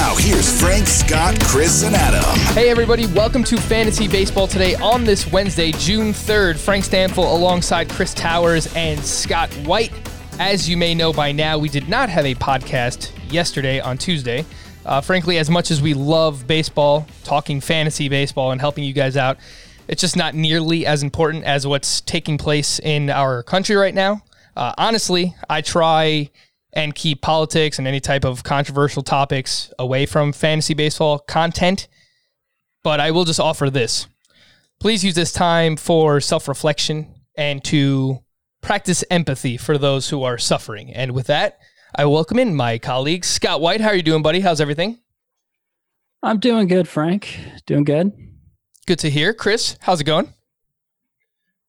Now, here's Frank, Scott, Chris, and Adam. Hey, everybody, welcome to Fantasy Baseball today on this Wednesday, June 3rd. Frank Stampfl alongside Chris Towers and Scott White. As you may know by now, we did not have a podcast yesterday on Tuesday. Uh, frankly, as much as we love baseball, talking fantasy baseball, and helping you guys out, it's just not nearly as important as what's taking place in our country right now. Uh, honestly, I try and keep politics and any type of controversial topics away from fantasy baseball content but I will just offer this. Please use this time for self reflection and to practice empathy for those who are suffering. And with that, I welcome in my colleague, Scott White. How are you doing, buddy? How's everything? I'm doing good, Frank. Doing good. Good to hear. Chris, how's it going?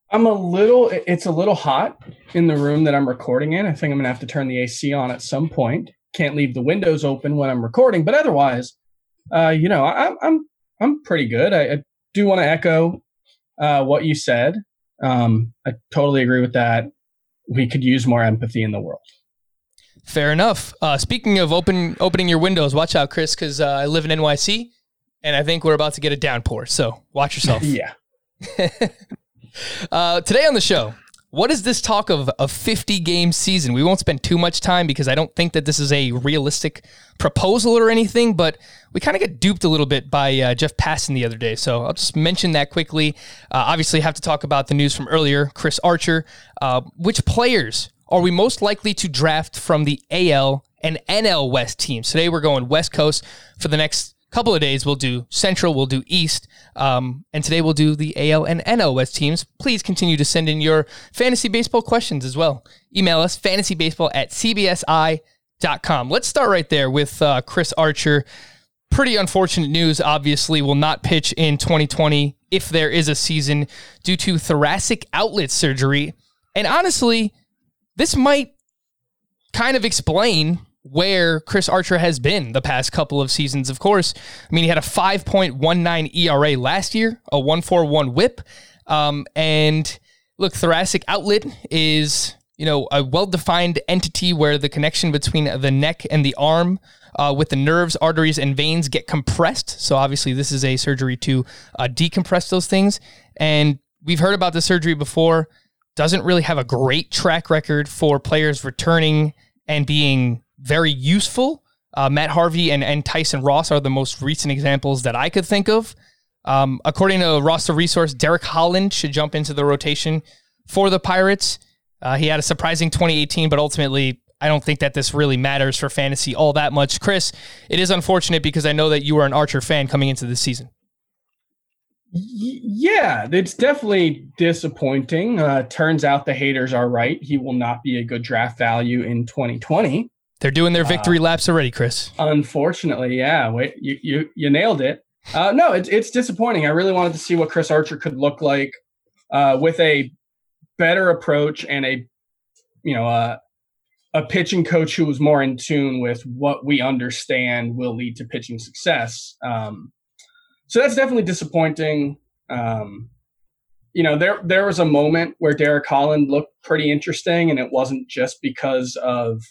I'm a little. It's a little hot in the room that I'm recording in. I think I'm gonna have to turn the AC on at some point. Can't leave the windows open when I'm recording, but otherwise, uh, you know, I, I'm I'm pretty good. I, I do want to echo uh, what you said. Um, I totally agree with that. We could use more empathy in the world. Fair enough. Uh, speaking of open opening your windows, watch out, Chris, because uh, I live in NYC, and I think we're about to get a downpour. So watch yourself. Yeah. Uh, today on the show, what is this talk of a 50 game season? We won't spend too much time because I don't think that this is a realistic proposal or anything, but we kind of get duped a little bit by uh, Jeff Passan the other day. So I'll just mention that quickly. Uh, obviously, have to talk about the news from earlier Chris Archer. Uh, which players are we most likely to draft from the AL and NL West teams? Today, we're going West Coast for the next couple of days we'll do central we'll do east um, and today we'll do the al and nl west teams. Please continue to send in your fantasy baseball questions as well. Email us fantasybaseball at cbsi.com let's start right there with uh, chris archer. Pretty unfortunate news obviously will not pitch in 2020 if there is a season due to thoracic outlet surgery. And honestly this might kind of explain where Chris Archer has been the past couple of seasons. Of course, I mean, he had a 5.19 ERA last year, a 141 whip. Um, and look, thoracic outlet is, you know, a well defined entity where the connection between the neck and the arm uh, with the nerves, arteries, and veins get compressed. So obviously, this is a surgery to uh, decompress those things. And we've heard about the surgery before. Doesn't really have a great track record for players returning and being very useful. Uh, Matt Harvey and, and Tyson Ross are the most recent examples that I could think of. Um, according to roster resource, Derek Holland should jump into the rotation for the Pirates. Uh, he had a surprising 2018, but ultimately, I don't think that this really matters for fantasy all that much. Chris, it is unfortunate because I know that you are an Archer fan coming into this season. Yeah, it's definitely disappointing. Uh, turns out the haters are right. He will not be a good draft value in 2020. They're doing their victory laps already, Chris. Unfortunately, yeah, wait, you you you nailed it. Uh, no, it's it's disappointing. I really wanted to see what Chris Archer could look like uh, with a better approach and a you know uh, a pitching coach who was more in tune with what we understand will lead to pitching success. Um, so that's definitely disappointing. Um, you know, there there was a moment where Derek Holland looked pretty interesting, and it wasn't just because of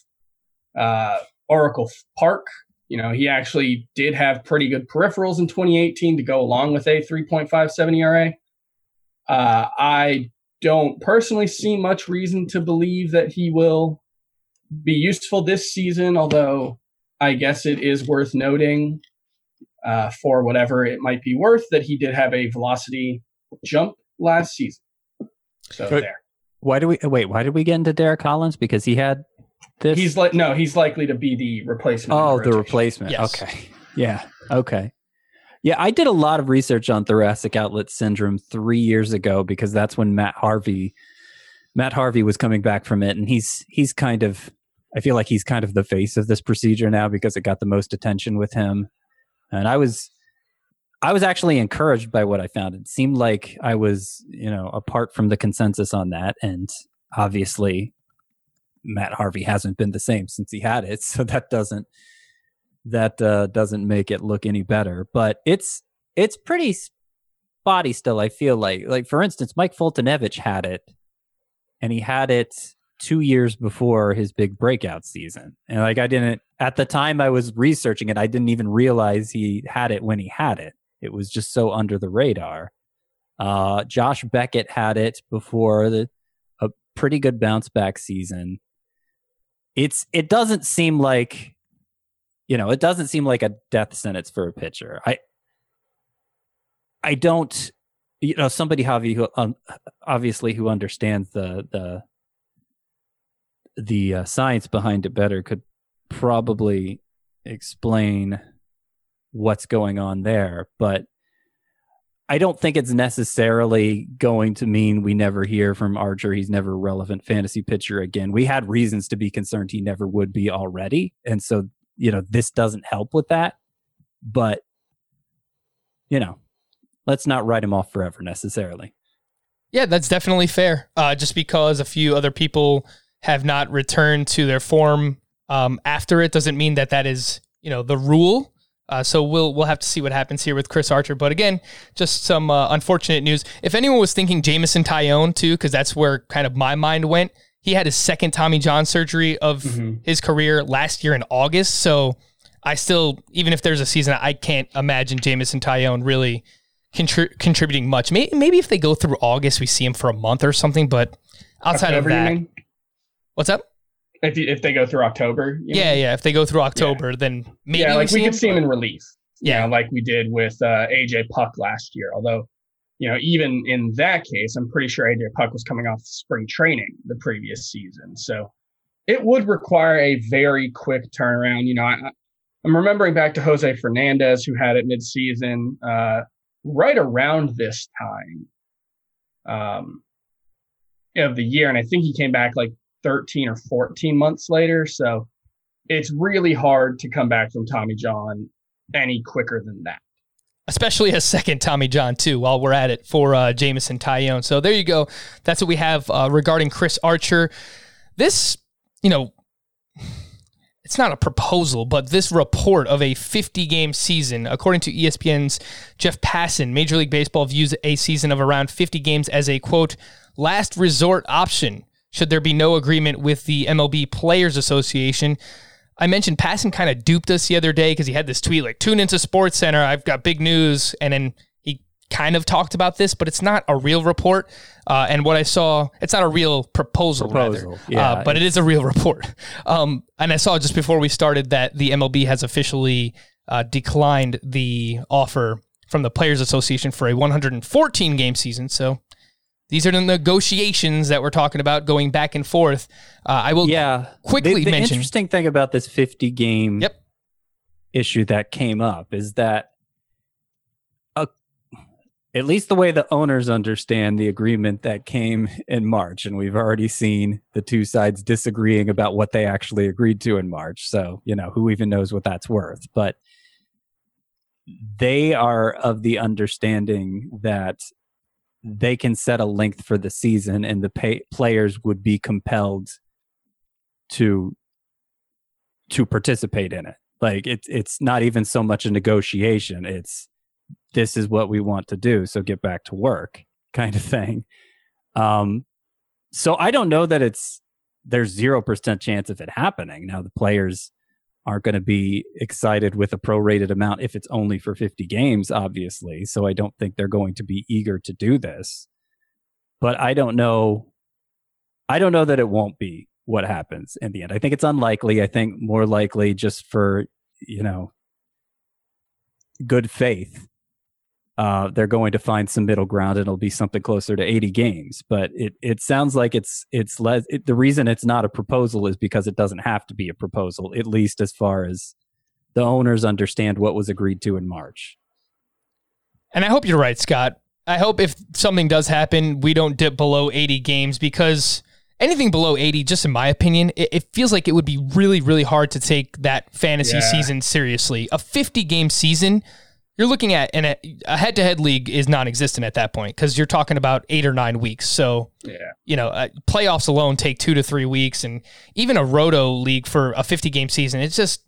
uh, Oracle Park. You know, he actually did have pretty good peripherals in 2018 to go along with a 3.57 ERA. Uh, I don't personally see much reason to believe that he will be useful this season, although I guess it is worth noting uh, for whatever it might be worth that he did have a velocity jump last season. So But- there. Why do we wait? Why did we get into Derek Collins? Because he had this. He's like no, he's likely to be the replacement. oh, the rotation. replacement. Yes. Okay. Yeah. Okay. Yeah, I did a lot of research on thoracic outlet syndrome three years ago because that's when Matt Harvey, Matt Harvey was coming back from it, and he's he's kind of, I feel like he's kind of the face of this procedure now because it got the most attention with him, and I was, I was actually encouraged by what I found. It seemed like I was, you know, apart from the consensus on that, and obviously Matt Harvey hasn't been the same since he had it, so that doesn't that uh, doesn't make it look any better. But it's it's pretty spotty still. I feel like like for instance, Mike Foltynewicz had it, and he had it two years before his big breakout season. And like I didn't at the time I was researching it, I didn't even realize he had it when he had it. It was just so under the radar. Uh, Josh Beckett had it before the a pretty good bounce back season. It's it doesn't seem like you know, it doesn't seem like a death sentence for a pitcher. I I don't you know somebody who um, obviously who understands the the the uh, science behind it better could probably explain what's going on there but I don't think it's necessarily going to mean we never hear from Archer. He's never relevant fantasy pitcher again. We had reasons to be concerned he never would be already. And so, you know, this doesn't help with that. But, you know, let's not write him off forever necessarily. Yeah, that's definitely fair. Uh, just because a few other people have not returned to their form um, after it doesn't mean that that is you know the rule. Uh, so we'll we'll have to see what happens here with Chris Archer. But again, just some uh, unfortunate news. If anyone was thinking Jameson Taillon too, because that's where kind of my mind went. He had his second Tommy John surgery of mm-hmm. his career last year in August. So I still, even if there's a season, I can't imagine Jameson Taillon really contri- contributing much. Maybe, maybe if they go through August, we see him for a month or something. But outside October, of that, What's up? If if they go through October, yeah, yeah. If they go through October, yeah. then maybe yeah, like we, we could see him in relief. Yeah, you know, like we did with uh, AJ Puk last year. Although, you know, even in that case, I'm pretty sure AJ Puk was coming off spring training the previous season, so it would require a very quick turnaround. You know, I, I'm remembering back to Jose Fernandez, who had it midseason, uh, right around this time um, of the year, and I think he came back like 13 or 14 months later. So it's really hard to come back from Tommy John any quicker than that. Especially a second Tommy John, too, while we're at it for uh, Jameson Taillon. So there you go. That's what we have uh, regarding Chris Archer. This, you know, it's not a proposal, but this report of a 50 game season, according to ESPN's Jeff Passan, Major League Baseball views a season of around 50 games as a quote, last resort option should there be no agreement with the MLB Players Association. I mentioned Passan kind of duped us the other day because he had this tweet like, tune into Sports Center, I've got big news. And then he kind of talked about this, but it's not a real report. Uh, and what I saw, it's not a real proposal, proposal. rather, yeah, uh, but it is a real report. Um, and I saw just before we started that the MLB has officially uh, declined the offer from the Players Association for a 114 game season. So these are the negotiations that we're talking about going back and forth. Uh, I will yeah. quickly the, the mention. interesting thing about this 50 game yep. issue that came up is that uh, at least the way the owners understand the agreement that came in March, and we've already seen the two sides disagreeing about what they actually agreed to in March. So, you know, who even knows what that's worth? But they are of the understanding that they can set a length for the season and the pay- players would be compelled to to participate in it. Like it's it's not even so much a negotiation. It's this is what we want to do so get back to work kind of thing. Um so i don't know that it's there's 0% chance of it happening. Now the players aren't going to be excited with a prorated amount if it's only for 50 games, obviously. So I don't think they're going to be eager to do this. But I don't know. I don't know that it won't be what happens in the end. I think it's unlikely. I think more likely just for, you know, good faith uh, they're going to find some middle ground and it'll be something closer to 80 games. But it, it sounds like it's it's less. It, the reason it's not a proposal is because it doesn't have to be a proposal, at least as far as the owners understand what was agreed to in March. And I hope you're right, Scott. I hope if something does happen, we don't dip below 80 games because anything below 80, just in my opinion, it, it feels like it would be really, really hard to take that fantasy yeah. season seriously. A 50 game season you're looking at and a head to head league is non existent at that point because you're talking about eight or nine weeks. So, Yeah. you know, uh, playoffs alone take two to three weeks, and even a roto league for a 50 game season, it's just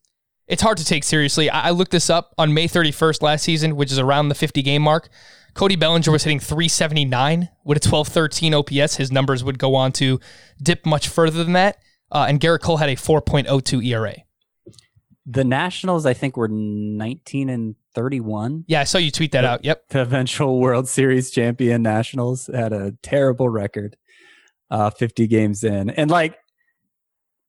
it's hard to take seriously. I, I looked this up on May 31st last season, which is around the 50 game mark. Cody Bellinger was hitting 379 with a 1213 OPS. His numbers would go on to dip much further than that. Uh, and Gerrit Cole had a 4.02 ERA. The Nationals, I think, were 19 and 31. Yeah, I saw you tweet that out. Yep. The eventual World Series champion Nationals had a terrible record, uh, 50 games in. And like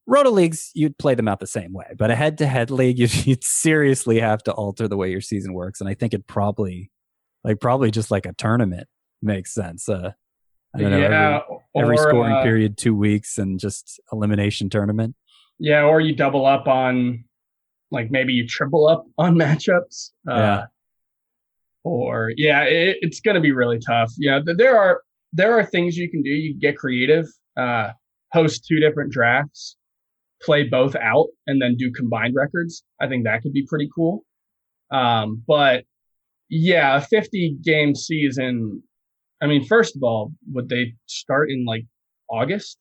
Roto leagues, you'd play them out the same way, but a head to head league, you'd, you'd seriously have to alter the way your season works. And I think it probably, like, probably just like a tournament makes sense. Uh, I don't know. yeah. Every, every or, scoring uh, period, two weeks, and just elimination tournament. Yeah, or you double up on, like maybe you triple up on matchups. Uh, Yeah. Or yeah, it, it's going to be really tough. Yeah, there are there are things you can do. You can get creative. Uh, host two different drafts, play both out, and then do combined records. I think that could be pretty cool. Um, but yeah, a 50 game season. I mean, first of all, would they start in like August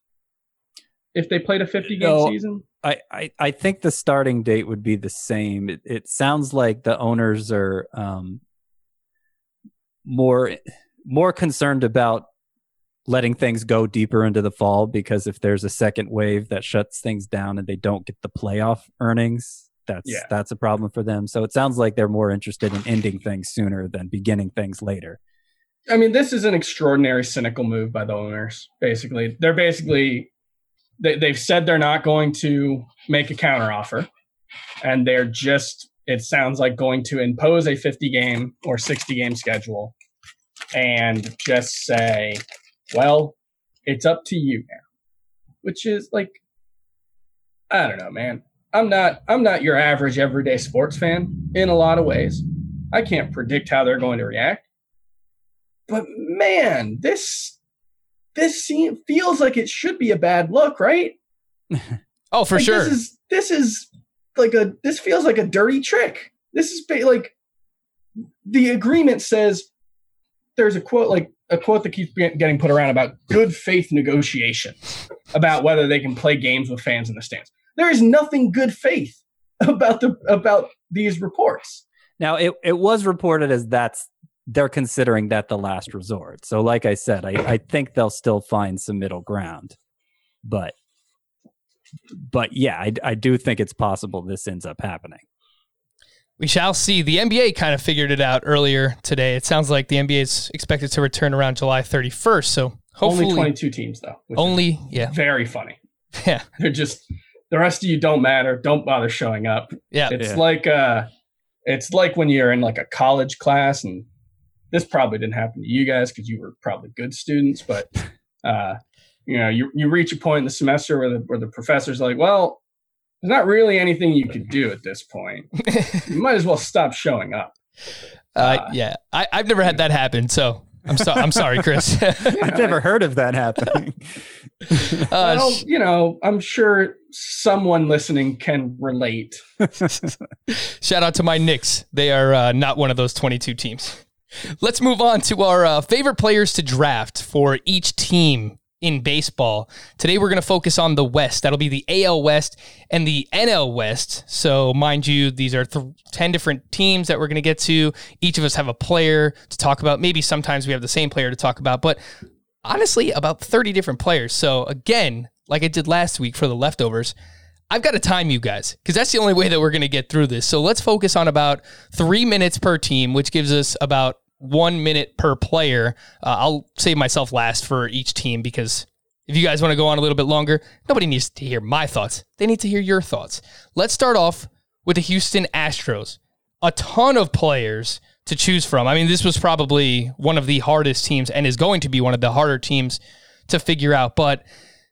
if they played a 50 game No. season? I, I, I think the starting date would be the same. It, it sounds like the owners are um, more more concerned about letting things go deeper into the fall because if there's a second wave that shuts things down and they don't get the playoff earnings, that's Yeah. that's a problem for them. So it sounds like they're more interested in ending things sooner than beginning things later. I mean, this is an extraordinary cynical move by the owners. Basically, they're basically they, they've said they're not going to make a counteroffer, and they're just it sounds like going to impose a 50 game or 60 game schedule, and just say, well, it's up to you now, which is like, I don't know, man. I'm not I'm not your average everyday sports fan in a lot of ways. I can't predict how they're going to react but man, this this seems feels like it should be a bad look, right? Oh, for Like, sure. This is this is like a this feels like a dirty trick. This is ba- like the agreement says there's a quote like a quote that keeps getting put around about good faith negotiations about whether they can play games with fans in the stands. There is nothing good faith about the about these reports. Now it, it was reported as that's they're considering that the last resort. So like I said, I, I think they'll still find some middle ground. But but yeah, I, I do think it's possible this ends up happening. We shall see. The NBA kind of figured it out earlier today. It sounds like the NBA is expected to return around July 31st. So hopefully, Only 22 teams though. only yeah, very funny. yeah, They're just the rest of you don't matter. Don't bother showing up. yeah. It's Yeah. like uh it's like when you're in like a college class and this probably didn't happen to you guys because you were probably good students, but uh you know, you you reach a point in the semester where the where the professor's like, well, there's not really anything you could do at this point. You might as well stop showing up. Uh, yeah, I, I've never had that happen, so I'm sorry. I'm sorry, Chris. I've never heard of that happening. uh, Well, you know, I'm sure someone listening can relate. shout out to my Knicks. They are uh, not one of those 22 teams. Let's move on to our uh, favorite players to draft for each team in baseball. Today we're going to focus on the West. That'll be the AL West and the NL West. So, mind you, these are th- 10 different teams that we're going to get to. Each of us have a player to talk about. Maybe sometimes we have the same player to talk about, but honestly, about 30 different players. So, again, like I did last week for the leftovers, I've got to time you guys because that's the only way that we're going to get through this. So let's focus on about three minutes per team, which gives us about one minute per player. Uh, I'll save myself last for each team because if you guys want to go on a little bit longer, nobody needs to hear my thoughts. They need to hear your thoughts. Let's start off with the Houston Astros. A ton of players to choose from. I mean, this was probably one of the hardest teams and is going to be one of the harder teams to figure out. But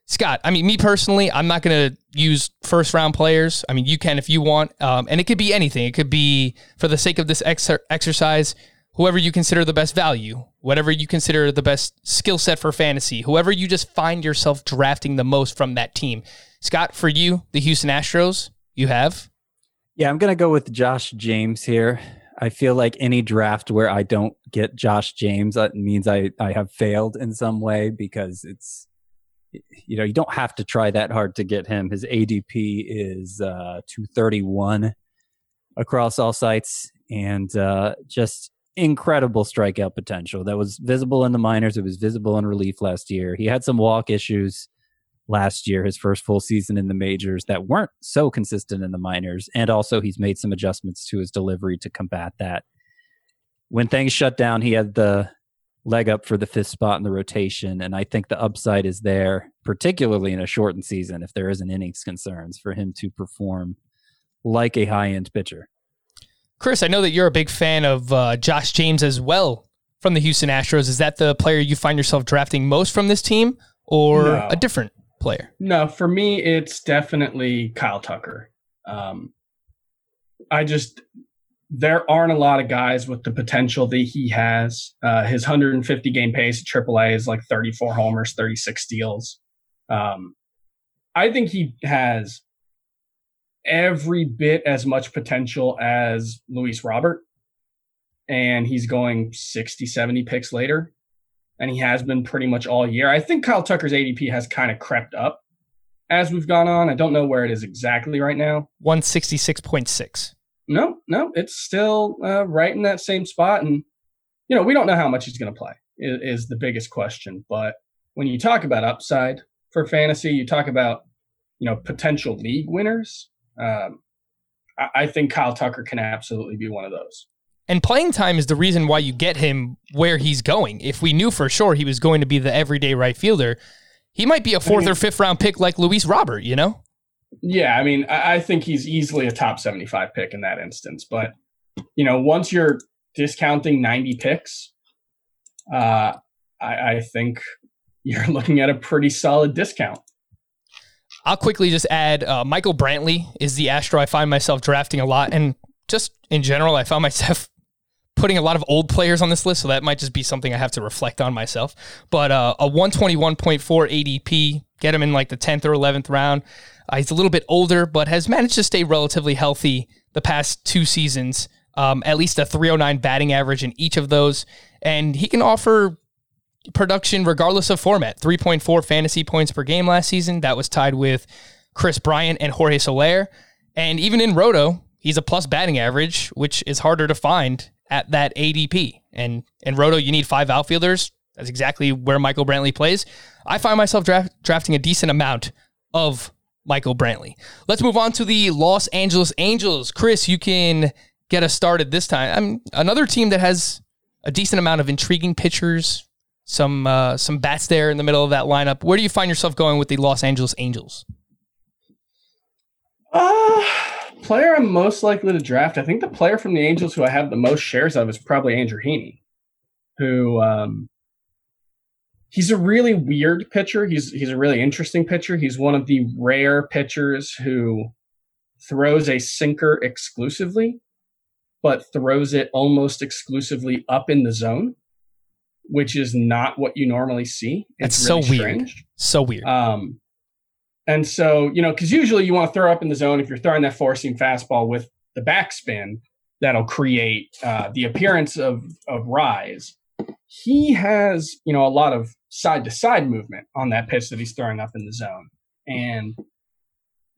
Scott, I mean, me personally, I'm not going to use first round players. I mean, you can if you want. Um, and it could be anything. It could be, for the sake of this exer- exercise, whoever you consider the best value, whatever you consider the best skill set for fantasy, whoever you just find yourself drafting the most from that team. Scott, for you, the Houston Astros, you have. Yeah, I'm going to go with Josh James here. I feel like any draft where I don't get Josh James that means I I have failed in some way because it's you know you don't have to try that hard to get him. His ADP is uh, 231 across all sites and uh, just incredible strikeout potential that was visible in the minors. It was visible in relief last year. He had some walk issues last year, his first full season in the majors that weren't so consistent in the minors. And also, he's made some adjustments to his delivery to combat that. When things shut down, he had the leg up for the fifth spot in the rotation. And I think the upside is there, particularly in a shortened season, if there isn't innings concerns for him to perform like a high end pitcher. Chris, I know that you're a big fan of uh, Josh James as well from the Houston Astros. Is that the player you find yourself drafting most from this team or no. a different player? No, for me, it's definitely Kyle Tucker. Um, I just there aren't a lot of guys with the potential that he has. Uh, his 150 game pace at AAA is like 34 homers, 36 steals. Um, I think he has every bit as much potential as Luis Robert. And he's going 60, 70 picks later and he has been pretty much all year. I think Kyle Tucker's ADP has kind of crept up as we've gone on. I don't know where it is exactly right now. 166.6. No, no, it's still uh, right in that same spot. And, you know, we don't know how much he's going to play, is, is the biggest question. But when you talk about upside for fantasy, you talk about, you know, potential league winners. Um, I, I think Kyle Tucker can absolutely be one of those. And playing time is the reason why you get him where he's going. If we knew for sure he was going to be the everyday right fielder, he might be a fourth I mean, or fifth round pick like Luis Robert, you know? Yeah, I mean, I think he's easily a top 75 pick in that instance. But, you know, once you're discounting 90 picks, uh, I, I think you're looking at a pretty solid discount. I'll quickly just add uh, Michael Brantley is the Astro I find myself drafting a lot. And just in general, I found myself putting a lot of old players on this list, so that might just be something I have to reflect on myself. But uh, a 121.4 ADP, get him in like the 10th or 11th round. Uh, he's a little bit older, but has managed to stay relatively healthy the past two seasons. Um, at least a 309 batting average in each of those. And he can offer production regardless of format. 3.4 fantasy points per game last season. That was tied with Kris Bryant and Jorge Soler. And even in Roto, he's a plus batting average, which is harder to find at that ADP. And in Roto, you need five outfielders. That's exactly where Michael Brantley plays. I find myself draft, drafting a decent amount of Michael Brantley. Let's move on to the Los Angeles Angels. Chris, you can get us started this time. I'm another team that has a decent amount of intriguing pitchers, some uh, some bats there in the middle of that lineup. Where do you find yourself going with the Los Angeles Angels? Uh player I'm most likely to draft, I think the player from the Angels who I have the most shares of is probably Andrew Heaney, who um, he's a really weird pitcher. He's he's a really interesting pitcher. He's one of the rare pitchers who throws a sinker exclusively, but throws it almost exclusively up in the zone, which is not what you normally see. It's That's really so weird. Strange. So weird. Um, and so, you know, because usually you want to throw up in the zone if you're throwing that four seam fastball with the backspin, that'll create uh, the appearance of of rise. He has, you know, a lot of side to side movement on that pitch that he's throwing up in the zone, and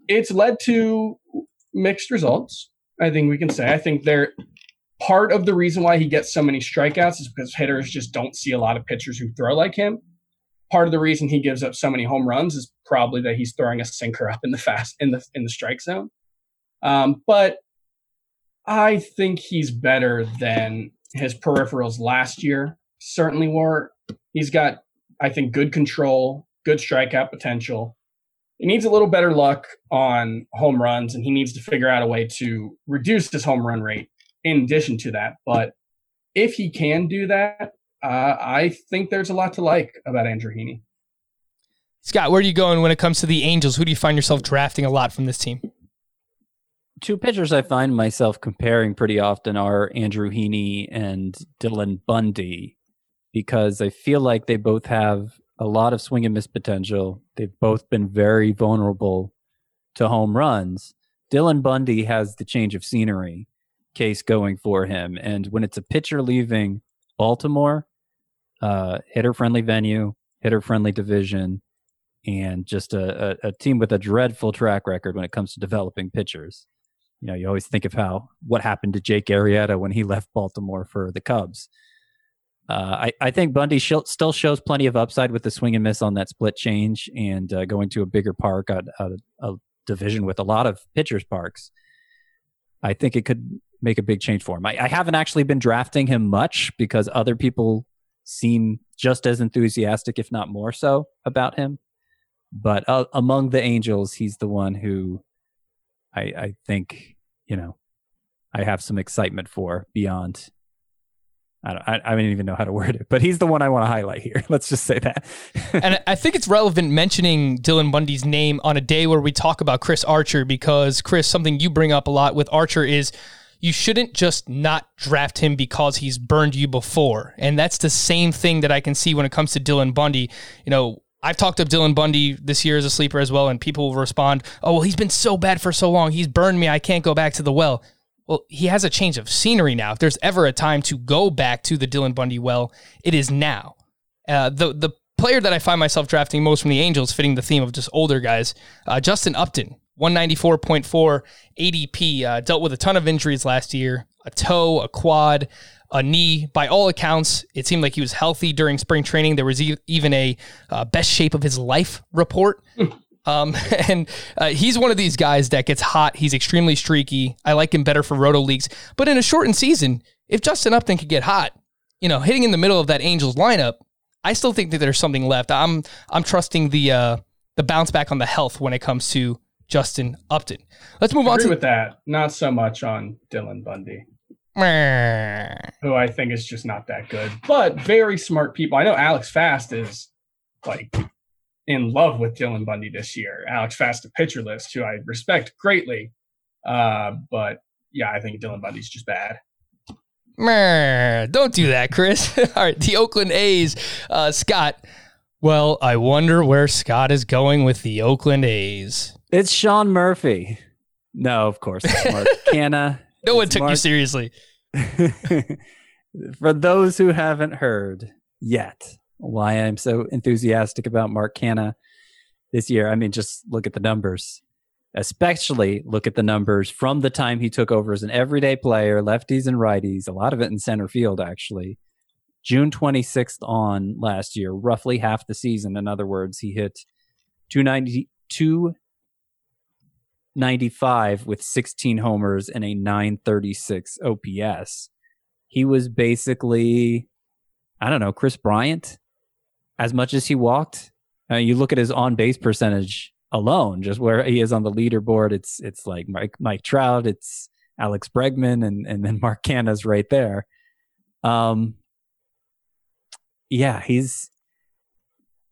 it's led to mixed results. I think we can say. I think they're part of the reason why he gets so many strikeouts is because hitters just don't see a lot of pitchers who throw like him part of the reason he gives up so many home runs is probably that he's throwing a sinker up in the fast in the in the strike zone. Um, but I think he's better than his peripherals last year. Certainly were. He's got, I think, good control, good strikeout potential. He needs a little better luck on home runs, and he needs to figure out a way to reduce his home run rate in addition to that. But if he can do that, uh, I think there's a lot to like about Andrew Heaney. Scott, where are you going when it comes to the Angels? Who do you find yourself drafting a lot from this team? Two pitchers I find myself comparing pretty often are Andrew Heaney and Dylan Bundy because I feel like they both have a lot of swing and miss potential. They've both been very vulnerable to home runs. Dylan Bundy has the change of scenery case going for him. And when it's a pitcher leaving Baltimore, uh, hitter friendly venue, hitter friendly division, and just a, a, a, team with a dreadful track record when it comes to developing pitchers. You know, you always think of how what happened to Jake Arrieta when he left Baltimore for the Cubs. Uh, I, I think Bundy sh- still shows plenty of upside with the swing and miss on that split change and uh, going to a bigger park, a, a, a division with a lot of pitchers parks. I think it could make a big change for him. I, I haven't actually been drafting him much because other people seem just as enthusiastic, if not more so, about him. But uh, among the Angels, he's the one who I, I think, you know, I have some excitement for beyond I don't, I, I don't even know how to word it, but he's the one I want to highlight here. Let's just say that. and I think it's relevant mentioning Dylan Bundy's name on a day where we talk about Chris Archer because, Chris, something you bring up a lot with Archer is you shouldn't just not draft him because he's burned you before. And that's the same thing that I can see when it comes to Dylan Bundy. You know, I've talked up Dylan Bundy this year as a sleeper as well, and people will respond, oh, well, he's been so bad for so long. He's burned me. I can't go back to the well. Well, he has a change of scenery now. If there's ever a time to go back to the Dylan Bundy well, it is now. Uh, the the player that I find myself drafting most from the Angels, fitting the theme of just older guys, uh, Justin Upton, 194.4 ADP, uh, dealt with a ton of injuries last year, a toe, a quad, a knee. By all accounts, it seemed like he was healthy during spring training. There was e- even a uh, best shape of his life report um, and uh, he's one of these guys that gets hot. He's extremely streaky. I like him better for roto leagues. But in a shortened season, if Justin Upton could get hot, you know, hitting in the middle of that Angels lineup, I still think that there's something left. I'm I'm trusting the uh, the bounce back on the health when it comes to Justin Upton. Let's move on to with that. Not so much on Dylan Bundy, who I think is just not that good, but very smart people. I know Alex Fast is like in love with Dylan Bundy this year. Alex Fast, a pitcher list, who I respect greatly. Uh, but yeah, I think Dylan Bundy's just bad. Don't do that, Chris. All right, the Oakland A's, uh, Scott. Well, I wonder where Scott is going with the Oakland A's. It's Sean Murphy. No, of course, Mark Canha. no one took Mark... you seriously. For those who haven't heard yet, why I'm so enthusiastic about Mark Canha this year. I mean, just look at the numbers. Especially look at the numbers from the time he took over as an everyday player, lefties and righties, a lot of it in center field, actually. June 26th on last year, roughly half the season. In other words, he hit 290, 295 with 16 homers and a 936 OPS. He was basically, I don't know, Kris Bryant as much as he walked. Uh, you look at his on base percentage alone, just where he is on the leaderboard. It's it's like Mike Mike Trout, it's Alex Bregman, and and then Mark Canha's right there. Um, yeah, he's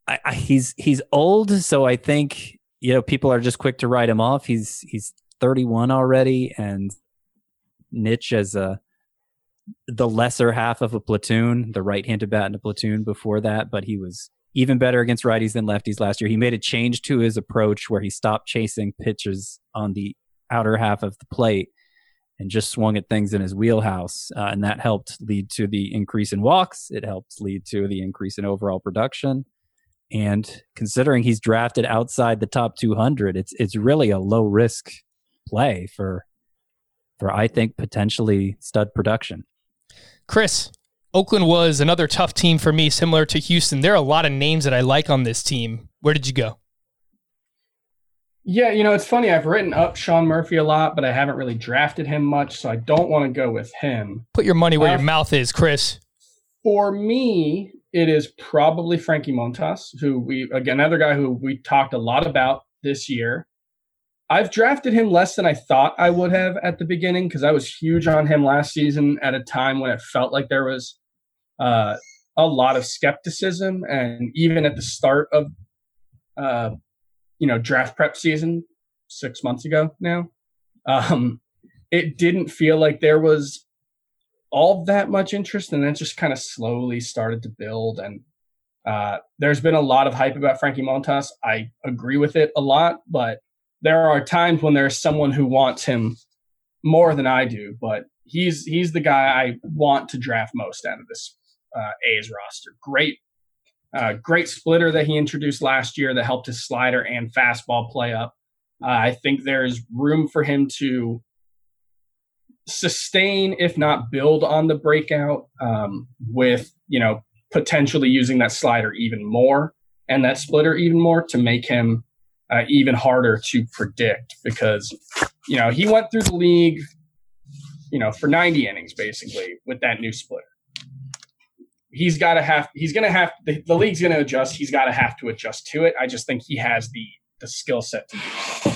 I, I, he's he's old, so I think you know people are just quick to write him off. He's he's 31 already, and niche as a the lesser half of a platoon, the right-handed bat in a platoon before that, but he was even better against righties than lefties last year. He made a change to his approach where he stopped chasing pitches on the outer half of the plate and just swung at things in his wheelhouse. Uh, and that helped lead to the increase in walks. It helped lead to the increase in overall production. And considering he's drafted outside the top 200, it's it's really a low risk play for for I think potentially stud production. Chris, Oakland was another tough team for me, similar to Houston. There are a lot of names that I like on this team. Where did you go? Yeah, you know, it's funny. I've written up Sean Murphy a lot, but I haven't really drafted him much, so I don't want to go with him. Put your money where uh, your mouth is, Chris. For me, it is probably Frankie Montas, who we again another guy who we talked a lot about this year. I've drafted him less than I thought I would have at the beginning because I was huge on him last season at a time when it felt like there was uh, a lot of skepticism, and even at the start of uh, you know draft prep season six months ago now, um, it didn't feel like there was all that much interest, and then just kind of slowly started to build and. Uh, there's been a lot of hype about Frankie Montas. I agree with it a lot, but there are times when there's someone who wants him more than I do, but he's he's the guy I want to draft most out of this uh, A's roster. Great, uh, great splitter that he introduced last year that helped his slider and fastball play up. Uh, I think there's room for him to sustain, if not build on the breakout, um, with you know potentially using that slider even more and that splitter even more to make him uh, even harder to predict because you know he went through the league you know for 90 innings basically with that new splitter he's got to have he's going to have the, the league's going to adjust he's got to have to adjust to it i just think he has the the skill set to do.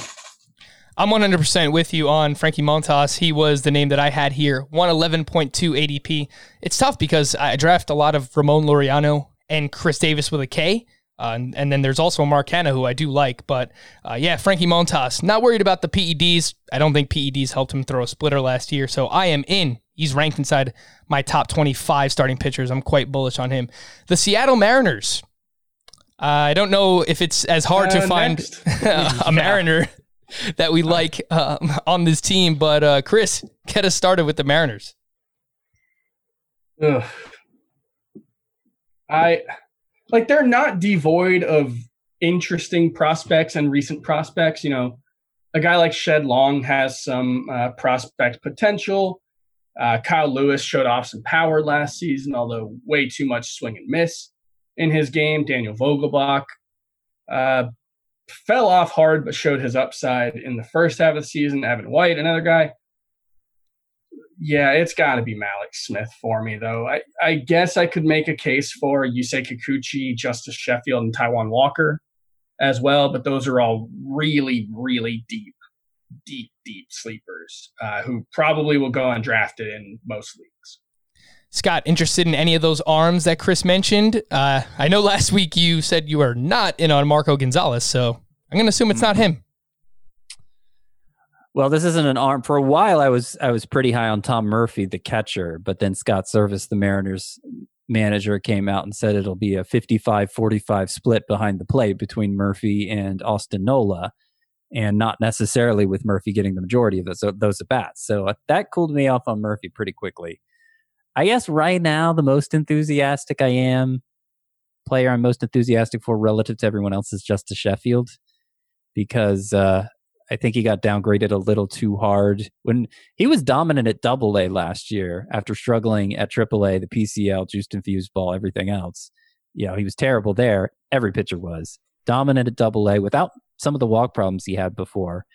I'm 100% with you on Frankie Montas. He was the name that I had here, 111.2 ADP. It's tough because I draft a lot of Ramon Laureano and Khris Davis with a K. Uh, and, and, then there's also Mark Canha, who I do like. But uh, yeah, Frankie Montas, not worried about the PEDs. I don't think PEDs helped him throw a splitter last year. So I am in. He's ranked inside my top 25 starting pitchers. I'm quite bullish on him. The Seattle Mariners. Uh, I don't know if it's as hard to uh, find a Mariner that we like um, on this team. But uh, Chris, get us started with the Mariners. Ugh. I like they're not devoid of interesting prospects and recent prospects. You know, a guy like Shed Long has some uh, prospect potential. Uh, Kyle Lewis showed off some power last season, although way too much swing and miss in his game. Daniel Vogelbach uh, fell off hard, but showed his upside in the first half of the season. Evan White, another guy. Yeah, it's got to be Mallex Smith for me, though. I, I guess I could make a case for Yusei Kikuchi, Justus Sheffield, and Taijuan Walker as well, but those are all really, really deep, deep, deep sleepers uh, who probably will go undrafted in most leagues. Scott, interested in any of those arms that Chris mentioned? Uh, I know last week you said you are not in on Marco Gonzalez, so I'm going to assume it's not him. Well, this isn't an arm. For a while, I was I was pretty high on Tom Murphy, the catcher, but then Scott Servais, the Mariners manager, came out and said it'll be a 55-45 split behind the plate between Murphy and Austin Nola, and not necessarily with Murphy getting the majority of those those at bats. So uh, that cooled me off on Murphy pretty quickly. I guess right now the most enthusiastic I am player I'm most enthusiastic for relative to everyone else is Justus Sheffield because uh, I think he got downgraded a little too hard when he was dominant at Double A last year after struggling at Triple A, the PCL, juiced infused ball, everything else. You know, he was terrible there. Every pitcher was dominant at Double A without some of the walk problems he had before.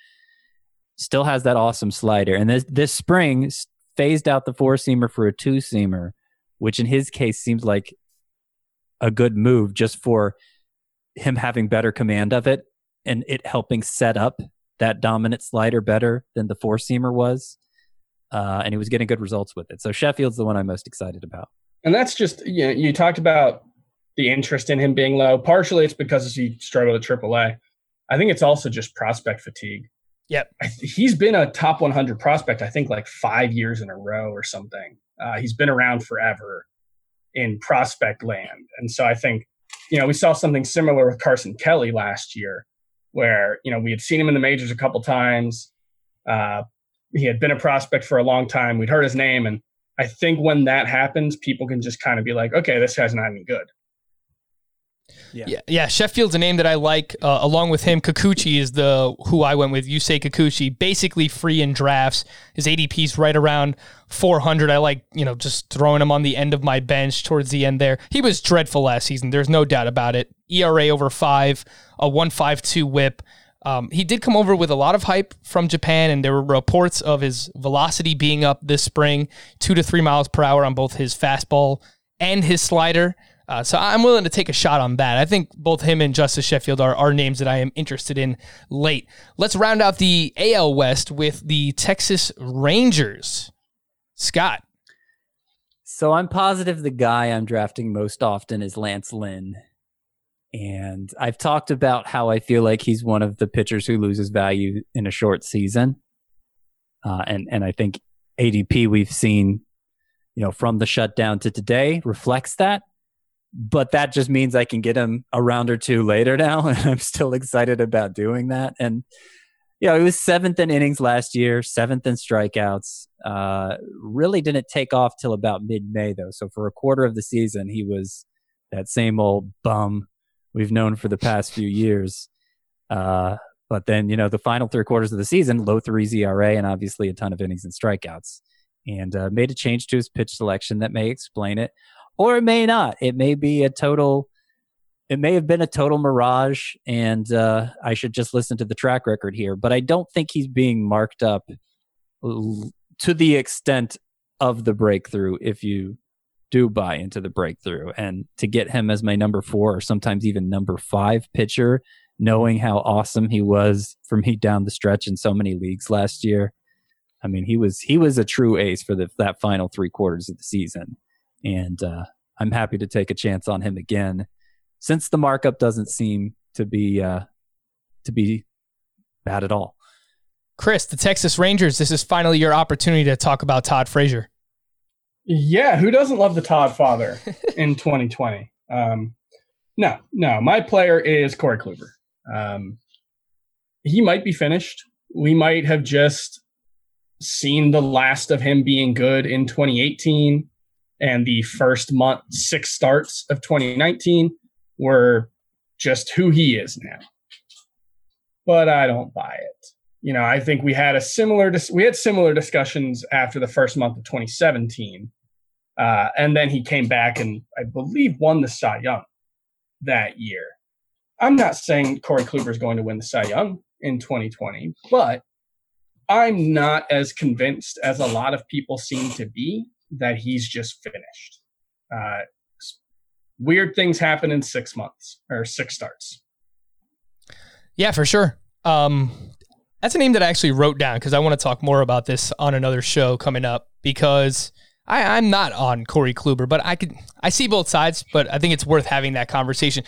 Still has that awesome slider, and this this spring phased out the four seamer for a two seamer, which in his case seems like a good move just for him having better command of it and it helping set up that dominant slider better than the four seamer was. Uh, and he was getting good results with it. So Sheffield's the one I'm most excited about. And that's just you know, you talked about the interest in him being low. Partially, it's because he struggled at AAA. I think it's also just prospect fatigue. Yep, he's been a top 100 prospect. I think like five years in a row or something. Uh, he's been around forever in prospect land, and so I think you know we saw something similar with Carson Kelly last year, where you know we had seen him in the majors a couple times. Uh, he had been a prospect for a long time. We'd heard his name, and I think when that happens, people can just kind of be like, okay, this guy's not any good. Yeah. yeah. Sheffield's a name that I like. Uh, along with him, Kikuchi is the who I went with. Yusei Kikuchi, basically free in drafts. His ADP's right around 400. I like you know just throwing him on the end of my bench towards the end there. He was dreadful last season. There's no doubt about it. ERA over five, a 1.52 WHIP. Um, he did come over with a lot of hype from Japan, and there were reports of his velocity being up this spring, two to three miles per hour on both his fastball and his slider. Uh, so I'm willing to take a shot on that. I think both him and Justus Sheffield are, are names that I am interested in late. Let's round out the AL West with the Texas Rangers. Scott. So I'm positive the guy I'm drafting most often is Lance Lynn. And I've talked about how I feel like he's one of the pitchers who loses value in a short season. Uh, and, and I think ADP we've seen, you know, from the shutdown to today reflects that but that just means I can get him a round or two later now, and I'm still excited about doing that. And Yeah, he was seventh in innings last year, seventh in strikeouts. Uh, really didn't take off till about mid-May though. So for a quarter of the season, he was that same old bum we've known for the past few years. Uh, but then, you know, the final three quarters of the season, low threes ERA and obviously a ton of innings and strikeouts. And uh, made a change to his pitch selection that may explain it, or it may not. It may be a total, it may have been a total mirage, and uh, I should just listen to the track record here. But I don't think he's being marked up l- to the extent of the breakthrough if you do buy into the breakthrough. And to get him as my number four or sometimes even number five pitcher, knowing how awesome he was for me down the stretch in so many leagues last year. I mean, he was he was a true ace for the, that final three quarters of the season, and uh, I'm happy to take a chance on him again, since the markup doesn't seem to be uh, to be bad at all. Chris, the Texas Rangers. This is finally your opportunity to talk about Todd Frazier. Yeah, who doesn't love the Todd father in 2020? Um, no, no, my player is Corey Kluber. Um, he might be finished. We might have just seen the last of him being good in 2018 and the first month, six starts of 2019 were just who he is now. But I don't buy it. You know, I think we had a similar dis- we had similar discussions after the first month of 2017, uh, and then he came back and I believe won the Cy Young that year. I'm not saying Corey Kluber is going to win the Cy Young in 2020, but I'm not as convinced as a lot of people seem to be that he's just finished. Uh, weird things happen in six months or six starts. Yeah, for sure. Um, that's a name that I actually wrote down because I want to talk more about this on another show coming up because I, I'm not on Corey Kluber, but I could I see both sides, but I think it's worth having that conversation.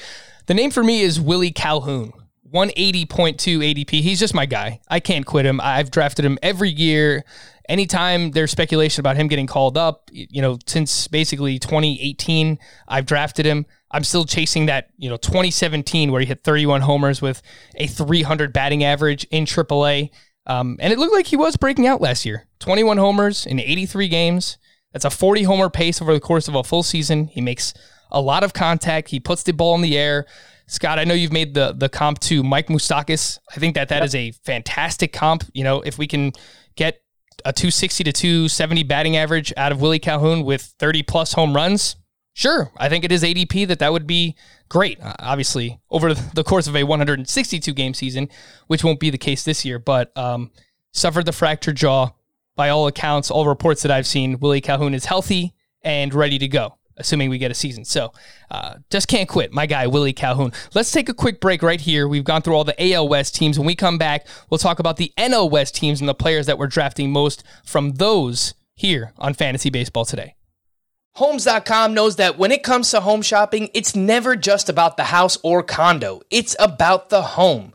The name for me is Willie Calhoun. 180.2 ADP. He's just my guy. I can't quit him. I've drafted him every year. Anytime there's speculation about him getting called up, you know, since basically 2018, I've drafted him. I'm still chasing that, you know, 2017 where he hit 31 homers with a 300 batting average in AAA. Um, and it looked like he was breaking out last year. 21 homers in 83 games. That's a 40 homer pace over the course of a full season. He makes a lot of contact. He puts the ball in the air. Scott, I know you've made the the comp to Mike Moustakas. I think that that yep. is a fantastic comp. You know, if we can get a 260 to 270 batting average out of Willie Calhoun with 30 plus home runs, sure, I think it is ADP that that would be great. Uh, obviously, over the course of a 162 game season, which won't be the case this year, but um, suffered the fractured jaw. By all accounts, all reports that I've seen, Willie Calhoun is healthy and ready to go assuming we get a season. So uh, just can't quit. My guy, Willie Calhoun. Let's take a quick break right here. We've gone through all the AL West teams. When we come back, we'll talk about the NL West teams and the players that we're drafting most from those here on Fantasy Baseball today. Homes.com knows that when it comes to home shopping, it's never just about the house or condo, it's about the home.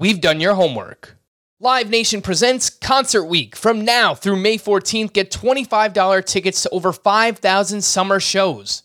We've done your homework. Live Nation presents Concert Week. From now through May 14th, get $25 tickets to over 5,000 summer shows.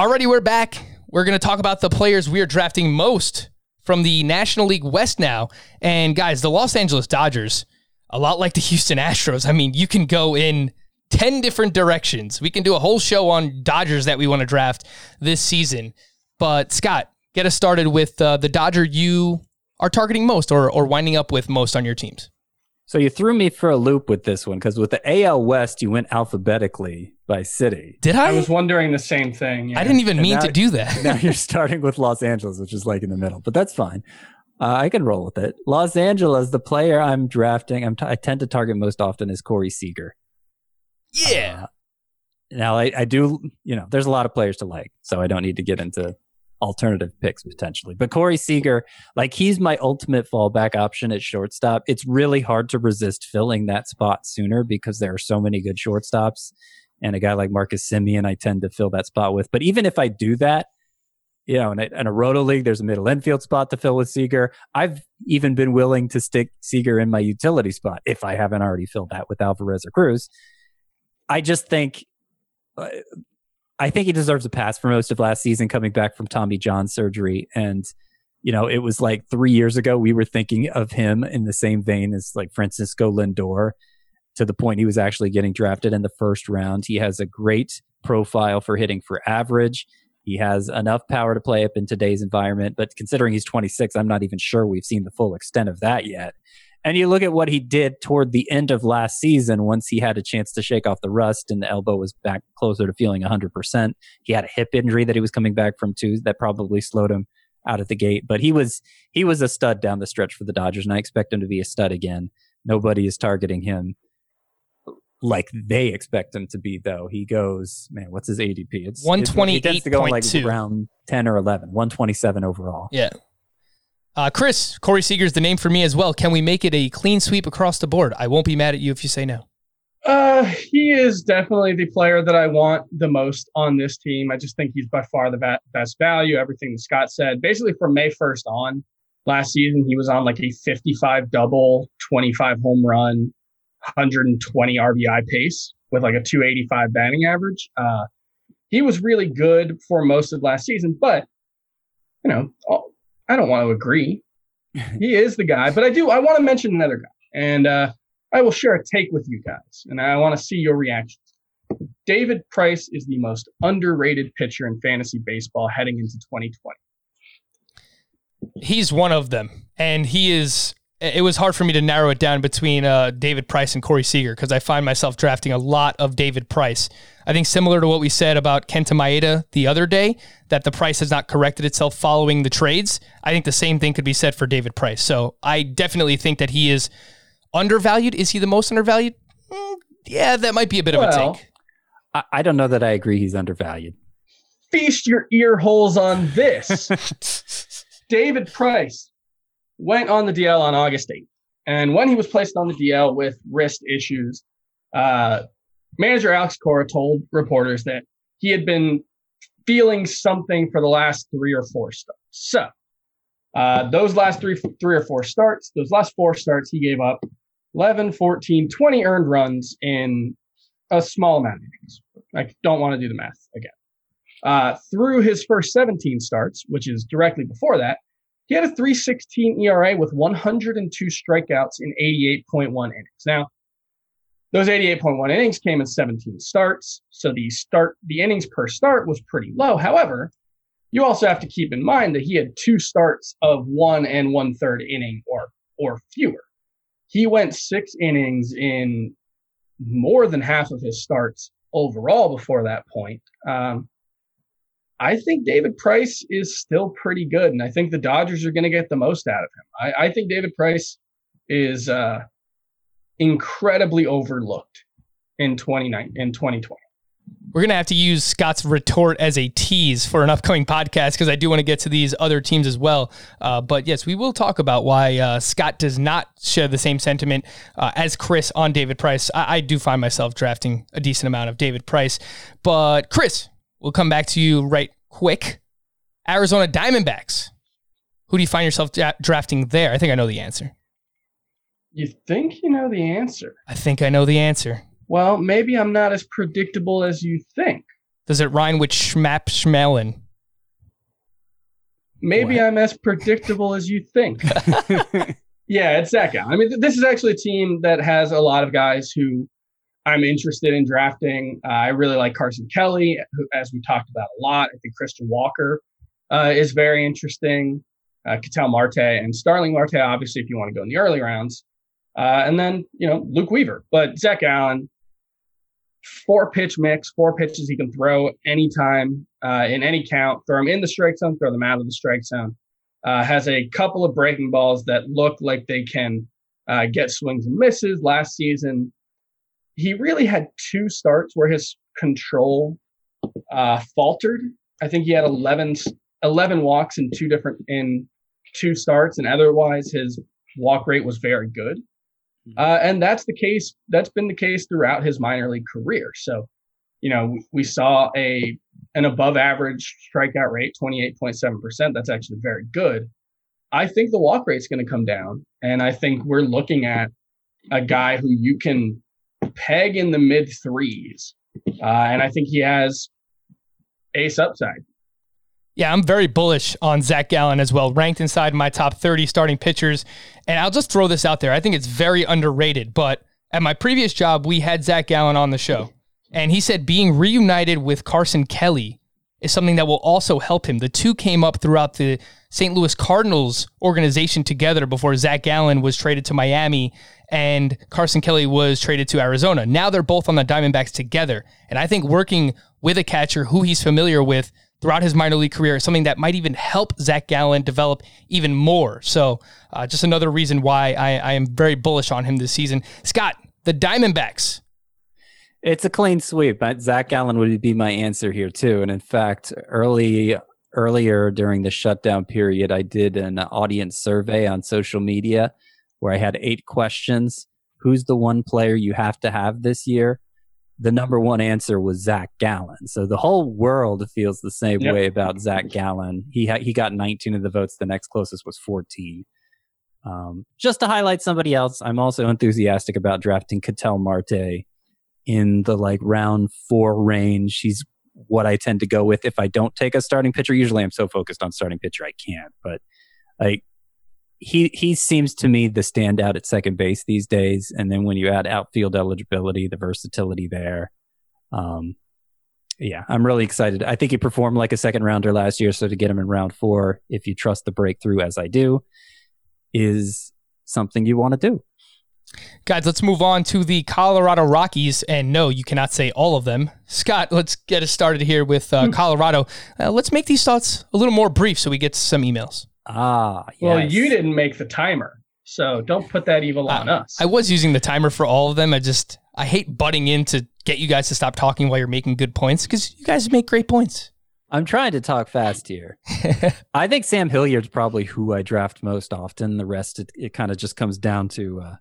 Already, we're back. We're going to talk about the players we are drafting most from the National League West now. And guys, the Los Angeles Dodgers, a lot like the Houston Astros. I mean, you can go in 10 different directions. We can do a whole show on Dodgers that we want to draft this season. But Scott, get us started with uh, the Dodger you are targeting most or, or winding up with most on your teams. So you threw me for a loop with this one because with the AL West, you went alphabetically by city. Did I? I was wondering the same thing. yeah. I didn't even And mean now- to do that. now you're starting with Los Angeles, which is like in the middle, but that's fine. Uh, I can roll with it. Los Angeles, the player I'm drafting, I'm t- I tend to target most often is Corey Seager. yeah. Uh, now I, I do, you know, there's a lot of players to like, so I don't need to get into alternative picks potentially. But Corey Seager, like he's my ultimate fallback option at shortstop. It's really hard to resist filling that spot sooner because there are so many good shortstops. And a guy like Marcus Semien, I tend to fill that spot with. But even if I do that, you know, in a, in a roto league, there's a middle infield spot to fill with Seager. I've even been willing to stick Seager in my utility spot if I haven't already filled that with Alvarez or Cruz. I just think, uh, I think he deserves a pass for most of last season coming back from Tommy John surgery. And, you know, it was like three years ago, we were thinking of him in the same vein as like Francisco Lindor to the point he was actually getting drafted in the first round. He has a great profile for hitting for average. He has enough power to play up in today's environment, but considering he's 26, I'm not even sure we've seen the full extent of that yet. And you look at what he did toward the end of last season once he had a chance to shake off the rust and the elbow was back closer to feeling 100%. He had a hip injury that he was coming back from too that probably slowed him out at the gate, but he was he was a stud down the stretch for the Dodgers and I expect him to be a stud again. Nobody is targeting him like they expect him to be though. He goes, man, what's his ADP? It's it's- he tends to go like 128.2. round 10 or 11, 127 overall. Yeah. Uh, Chris, Corey Seager's the name for me as well. Can we make it a clean sweep across the board? I won't be mad at you if you say no. Uh, he is definitely the player that I want the most on this team. I just think he's by far the va- best value. Everything that Scott said, basically from May 1st on, last season he was on like a 55 double, 25 home run, 120 RBI pace with like a 285 batting average. Uh, he was really good for most of last season, but you know, oh, I don't want to agree. he is the guy, but I do. I want to mention another guy, and uh, I will share a take with you guys, and I want to see your reactions. David Price is the most underrated pitcher in fantasy baseball heading into 2020. He's one of them, and he is. It was hard for me to narrow it down between uh, David Price and Corey Seager because I find myself drafting a lot of David Price. I think similar to what we said about Kenta Maeda the other day, that the price has not corrected itself following the trades. I think the same thing could be said for David Price. So I definitely think that he is undervalued. Is he the most undervalued? Mm, yeah, that might be a bit of a Well, take. I, I don't know that I agree he's undervalued. Feast your ear holes on this. David Price went on the DL on August 8th. And when he was placed on the DL with wrist issues, uh, manager Alex Cora told reporters that he had been feeling something for the last three or four starts. So, uh, those last three, three or four starts, those last four starts, he gave up 11, 14, 20 earned runs in a small amount of innings. I don't want to do the math again. Uh, through his first 17 starts, which is directly before that, he had a 316 ERA with 102 strikeouts in 88.1 innings. Now, those 88.1 innings came in 17 starts, so the start the innings per start was pretty low. However, you also have to keep in mind that he had two starts of one and one third inning or or fewer. He went six innings in more than half of his starts overall before that point. Um, I think David Price is still pretty good, and I think the Dodgers are going to get the most out of him. I, I think David Price is uh, incredibly overlooked in 29 in 2020. We're gonna have to use Scott's retort as a tease for an upcoming podcast because I do want to get to these other teams as well. Uh, but yes, we will talk about why uh, Scott does not share the same sentiment uh, as Chris on David Price. I-, I do find myself drafting a decent amount of David Price, but Chris, we'll come back to you right quick. Arizona Diamondbacks. Who do you find yourself dra- drafting there? I think I know the answer. You think you know the answer? I think I know the answer. Well, maybe I'm not as predictable as you think. Does it rhyme with schmap schmelin? Maybe What? I'm as predictable as you think. yeah, it's Zach Gallen. I mean, th- this is actually a team that has a lot of guys who I'm interested in drafting. Uh, I really like Carson Kelly, who, as we talked about a lot. I think Christian Walker uh, is very interesting. Uh, Ketel Marte and Starling Marte, obviously, if you want to go in the early rounds. Uh, and then, you know, Luke Weaver. But Zach Gallen, four pitch mix, four pitches he can throw anytime uh, in any count, throw him in the strike zone, throw them out of the strike zone. Uh, has a couple of breaking balls that look like they can uh, get swings and misses. Last season, he really had two starts where his control uh, faltered. I think he had 11, 11 walks in two different in two starts, and otherwise his walk rate was very good. Uh, and that's the case. That's been the case throughout his minor league career. So, you know, we saw a an above average strikeout rate, twenty eight point seven percent. That's actually very good. I think the walk rate's going to come down, and I think we're looking at a guy who you can peg in the mid threes, uh, and I think he has ace upside. Yeah, I'm very bullish on Zach Gallen as well, ranked inside my top 30 starting pitchers. And I'll just throw this out there. I think it's very underrated, but at my previous job, we had Zach Gallen on the show. And he said being reunited with Carson Kelly is something that will also help him. The two came up throughout the St. Louis Cardinals organization together before Zach Gallen was traded to Miami and Carson Kelly was traded to Arizona. Now they're both on the Diamondbacks together. And I think working with a catcher who he's familiar with throughout his minor league career is something that might even help Zach Gallen develop even more. So, uh, just another reason why I, I am very bullish on him this season. Scott, the Diamondbacks. It's a clean sweep. but Zach Gallen would be my answer here too. And in fact, early earlier during the shutdown period, I did an audience survey on social media where I had eight questions. Who's the one player you have to have this year? The number one answer was Zach Gallen. So the whole world feels the same Yep. way about Zach Gallen. He ha- he got 19 of the votes. The next closest was 14. Um, just to highlight somebody else, I'm also enthusiastic about drafting Ketel Marte in the like round four range. He's what I tend to go with if I don't take a starting pitcher. Usually I'm so focused on starting pitcher I can't, but like he he seems to me the standout at second base these days. And then when you add outfield eligibility, the versatility there. Um yeah, I'm really excited. I think he performed like a second rounder last year, so to get him in round four, if you trust the breakthrough as I do, is something you want to do. Guys, let's move on to the Colorado Rockies. And no, you cannot say all of them. Scott, let's get us started here with uh, Colorado. Uh, let's make these thoughts a little more brief so we get some emails. Ah, Well, you didn't make the timer, so don't put that evil on us. I was using the timer for all of them. I just, I hate butting in to get you guys to stop talking while you're making good points because you guys make great points. I'm trying to talk fast here. I think Sam Hilliard's probably who I draft most often. The rest, it, it kind of just comes down to uh,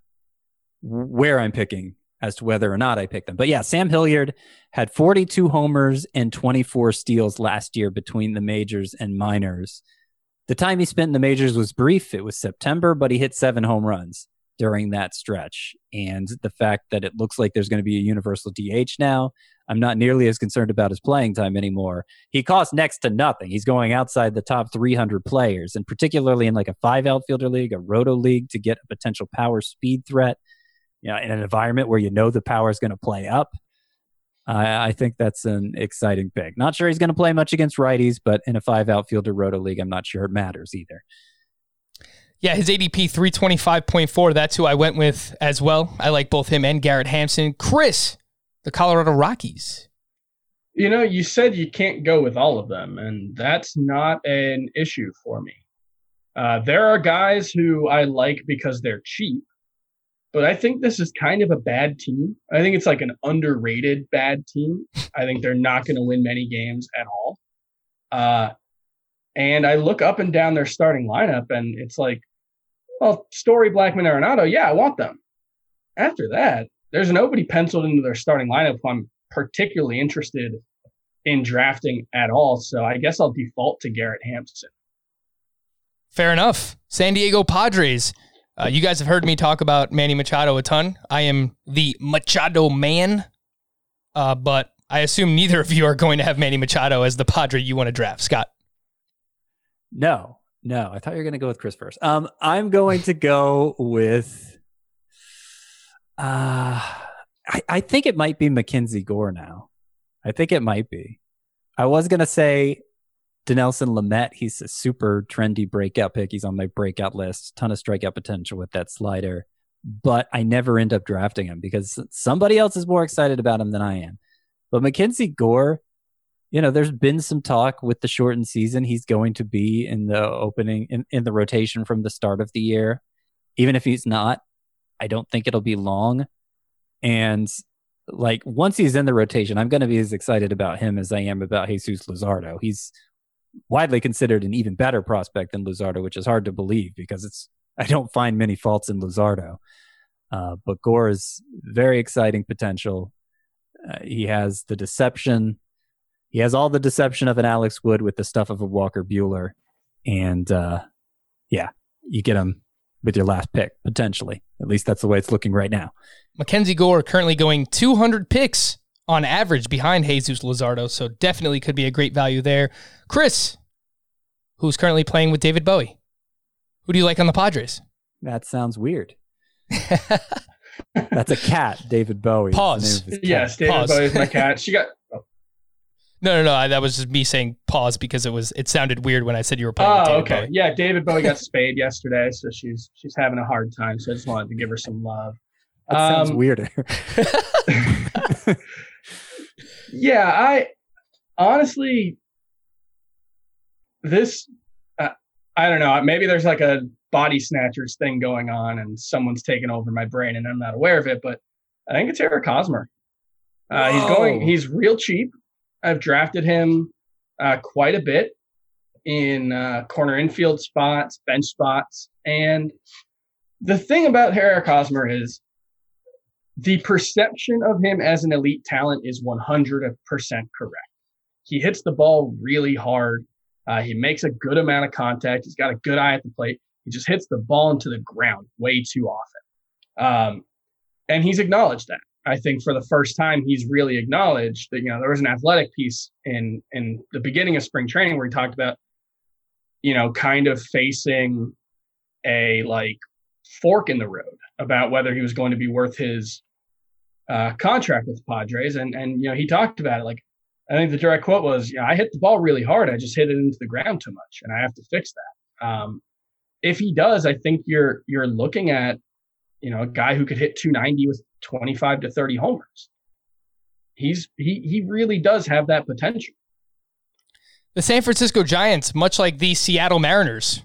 where I'm picking as to whether or not I pick them. But yeah, Sam Hilliard had 42 homers and 24 steals last year between the majors and minors. The time he spent in the majors was brief. It was September, but he hit seven home runs during that stretch. And the fact that it looks like there's going to be a universal DH now, I'm not nearly as concerned about his playing time anymore he costs next to nothing. He's going outside the top 300 players, and particularly in like a five outfielder league, a roto league, to get a potential power speed threat. You know, in an environment where you know the power is going to play up. I I think that's an exciting pick. Not sure he's going to play much against righties, but in a five outfielder roto league, I'm not sure it matters either. Yeah, his ADP 325.4. That's who I went with as well. I like both him and Garrett Hampson. Chris, the Colorado Rockies. you know, you said you can't go with all of them, and that's not an issue for me. Uh, there are guys who I like because they're cheap, but I think this is kind of a bad team. I think it's like an underrated bad team. I think they're not going to win many games at all. Uh, and I look up and down their starting lineup, and it's like, well, Story, Blackmon, Arenado, yeah, I want them. After that, there's nobody penciled into their starting lineup I'm particularly interested in drafting at all. So I guess I'll default to Garrett Hampson. Fair enough. San Diego Padres. Uh, you guys have heard me talk about Manny Machado a ton. I am the Machado man, uh, but I assume neither of you are going to have Manny Machado as the Padre you want to draft. Scott. No, no. I thought you were going to go with Chris first. Um, I'm going to go with. Uh, I, I think it might be Mackenzie Gore now. I think it might be. I was going to say Dinelson Lamet, he's a super trendy breakout pick. He's on my breakout list. Ton of strikeout potential with that slider. But I never end up drafting him because somebody else is more excited about him than I am. But Mackenzie Gore, you know, there's been some talk with the shortened season. He's going to be in the opening in, in the rotation from the start of the year. Even if he's not, I don't think it'll be long. And like once he's in the rotation, I'm going to be as excited about him as I am about Jesus Luzardo. He's widely considered an even better prospect than Luzardo, which is hard to believe because it's I don't find many faults in Luzardo. Uh, but Gore is very exciting potential. Uh, he has the deception. He has all the deception of an Alex Wood with the stuff of a Walker Buehler. And uh, yeah, you get him with your last pick, potentially. At least that's the way it's looking right now. Mackenzie Gore currently going 200 picks on average behind Jesus Luzardo, so definitely could be a great value there. Chris, who's currently playing with David Bowie. Who do you like on the Padres? That sounds weird. That's a cat, David Bowie. Pause. Yes, David Pause. is my cat. She got oh, No, no, no. I, that was just me saying pause because it was it sounded weird when I said you were playing. with Oh, David okay. Bowie. Yeah, David Bowie got spayed yesterday, so she's she's having a hard time. So I just wanted to give her some love. That sounds Um, weirder. Yeah, I honestly this uh, I don't know. Maybe there's like a body snatchers thing going on, and someone's taken over my brain, and I'm not aware of it. But I think it's Eric Hosmer. Uh, he's going. He's real cheap. I've drafted him uh, quite a bit in uh, corner infield spots, bench spots, and the thing about Eric Hosmer is the perception of him as an elite talent is 100% correct. He hits the ball really hard. Uh, he makes a good amount of contact. He's got a good eye at the plate. He just hits the ball into the ground way too often. Um, and he's acknowledged that. I think for the first time, he's really acknowledged that, you know, there was an athletic piece in, in the beginning of spring training where he talked about, you know, kind of facing a like fork in the road about whether he was going to be worth his uh, contract with Padres. And, and, you know, he talked about it like, I think the direct quote was, you know, I hit the ball really hard. I just hit it into the ground too much and I have to fix that. Um, if he does, I think you're, you're looking at, you know, a guy who could hit 290 with 25 to 30 homers. He's, he, he really does have that potential. The San Francisco Giants, much like the Seattle Mariners,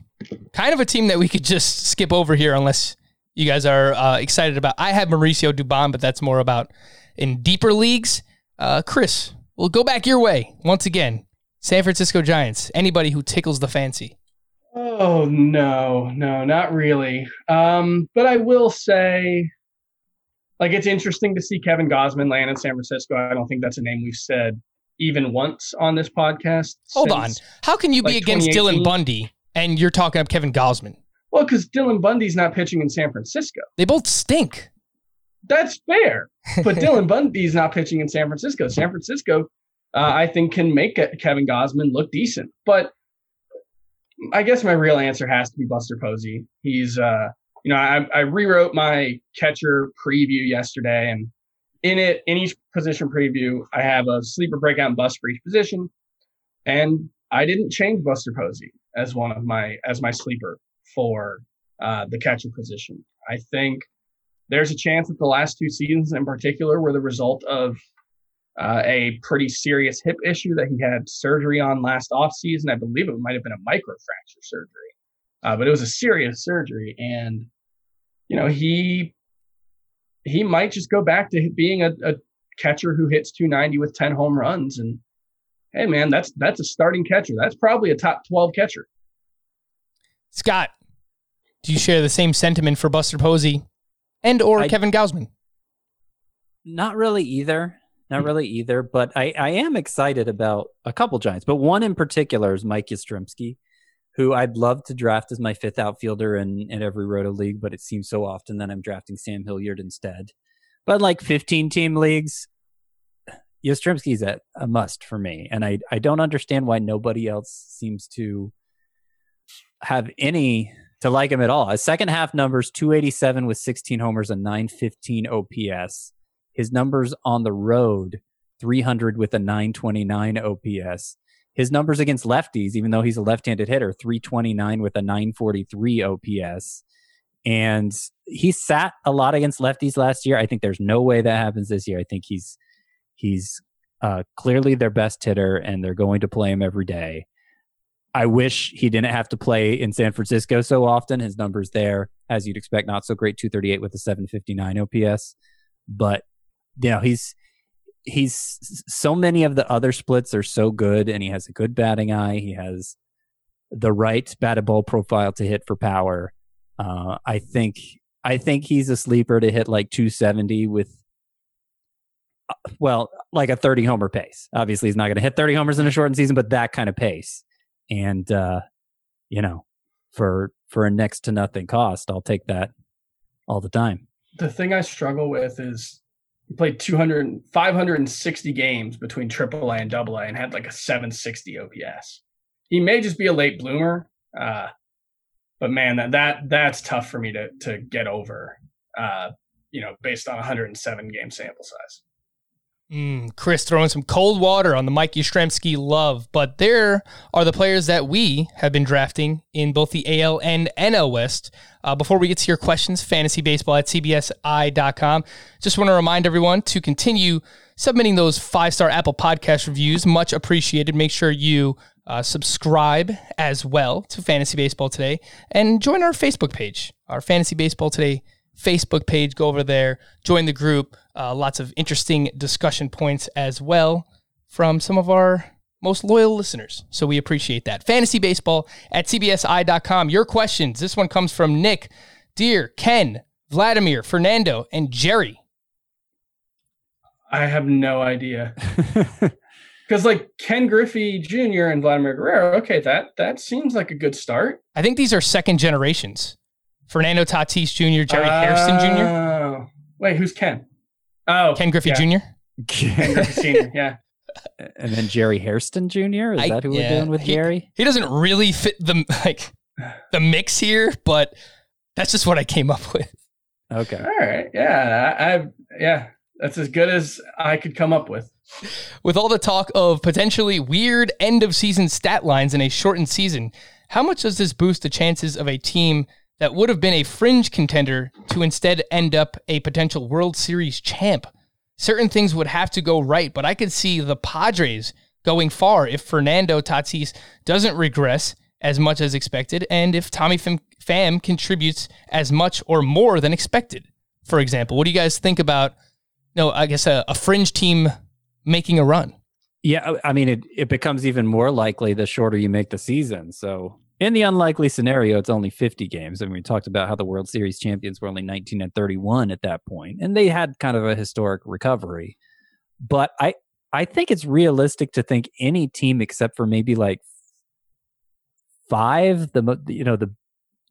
kind of a team that we could just skip over here unless you guys are uh, excited about. I have Mauricio Dubon, but that's more about in deeper leagues. Uh, Chris, we'll go back your way once again. San Francisco Giants. Anybody who tickles the fancy. Oh no, no, not really. Um, but I will say, like, it's interesting to see Kevin Gausman land in San Francisco. I don't think that's a name we've said even once on this podcast. Hold on. How can you be against Dylan Bundy and you're talking up Kevin Gausman? Well, because Dylan Bundy's not pitching in San Francisco. They both stink. That's fair. But Dylan Bundy's not pitching in San Francisco. San Francisco, uh, I think, can make Kevin Gausman look decent. But I guess my real answer has to be Buster Posey. He's, uh, you know, I, I rewrote my catcher preview yesterday, and in it, in each position preview, I have a sleeper breakout and bust for each position, and I didn't change Buster Posey as one of my as my sleeper for uh, the catcher position. I think there's a chance that the last two seasons in particular were the result of uh, a pretty serious hip issue that he had surgery on last offseason. I believe it might have been a microfracture surgery, uh, but it was a serious surgery. And, you know, he he might just go back to being a, a catcher who hits 290 with 10 home runs. And hey, man, that's that's a starting catcher. That's probably a top 12 catcher. Scott, do you share the same sentiment for Buster Posey and or I- Kevin Gausman? Not really either. Not hmm. really either. But I, I am excited about a couple Giants, but one in particular is Mike Yastrzemski, who I'd love to draft as my fifth outfielder in, in every roto league, but it seems so often that I'm drafting Sam Hilliard instead. But like 15 team leagues, Yastrzemski's a, a must for me. And I, I don't understand why nobody else seems to have any to like him at all. His second half numbers 287 with 16 homers and 915 OPS. His numbers on the road 300 with a 929 OPS. His numbers against lefties, even though he's a left handed hitter, 329 with a 943 OPS. And he sat a lot against lefties last year. I think there's no way that happens this year. I think he's he's uh, clearly their best hitter, and they're going to play him every day. I wish he didn't have to play in San Francisco so often. His numbers there, as you'd expect, not so great 238 with a 759 OPS. But, you know, he's he's so many of the other splits are so good and he has a good batting eye. He has the right batted ball profile to hit for power. Uh, I think I think he's a sleeper to hit like 270 with uh, well, like a 30 homer pace. Obviously, he's not going to hit 30 homers in a shortened season, but that kind of pace. And uh, you know, for for a next to nothing cost, I'll take that all the time. The thing I struggle with is he played 200, 560 games between AAA and AA and had like a 760 OPS. He may just be a late bloomer, uh, but man, that, that that's tough for me to to get over. Uh, you know, based on 107 game sample size. Mm, Chris throwing some cold water on the Mike Yastrzemski love, but there are the players that we have been drafting in both the AL and NL West. Uh, before we get to your questions, fantasybaseball at cbsi.com. Just want to remind everyone to continue submitting those five star Apple Podcast reviews. Much appreciated. Make sure you uh, subscribe as well to Fantasy Baseball Today and join our Facebook page, our Fantasy Baseball Today Facebook page. Go over there, join the group. Uh, lots of interesting discussion points as well from some of our most loyal listeners. So we appreciate that. Fantasy baseball at cbsi.com. Your questions. This one comes from Nick, Dear, Ken, Vladimir, Fernando, and Jerry. I have no idea. Because like Ken Griffey Jr. and Vladimir Guerrero, okay, that that seems like a good start. I think these are second generations. Fernando Tatis Jr., Jerry Hairston Jr., Oh. Wait, who's Ken? Oh, Ken Griffey yeah. Jr. Ken Griffey Sr. Yeah. and then Jerry Hairston Jr. Is I- that who yeah, we're doing with he- Jerry? He doesn't really fit the like the mix here, but that's just what I came up with. Okay. All right. Yeah. I, I yeah. That's as good as I could come up with. With all the talk of potentially weird end of season stat lines in a shortened season, how much does this boost the chances of a team that would have been a fringe contender to instead end up a potential World Series champ? Certain things would have to go right, but I could see the Padres going far if Fernando Tatis doesn't regress as much as expected and if Tommy Pham, contributes as much or more than expected. For example, what do you guys think about no, I guess a, a fringe team making a run? Yeah, I mean, it, it becomes even more likely the shorter you make the season. So, in the unlikely scenario, it's only 50 games. I mean, we talked about how the World Series champions were only 19 and 31 at that point, and they had kind of a historic recovery. But I, I think it's realistic to think any team except for maybe like five, the mo- you know the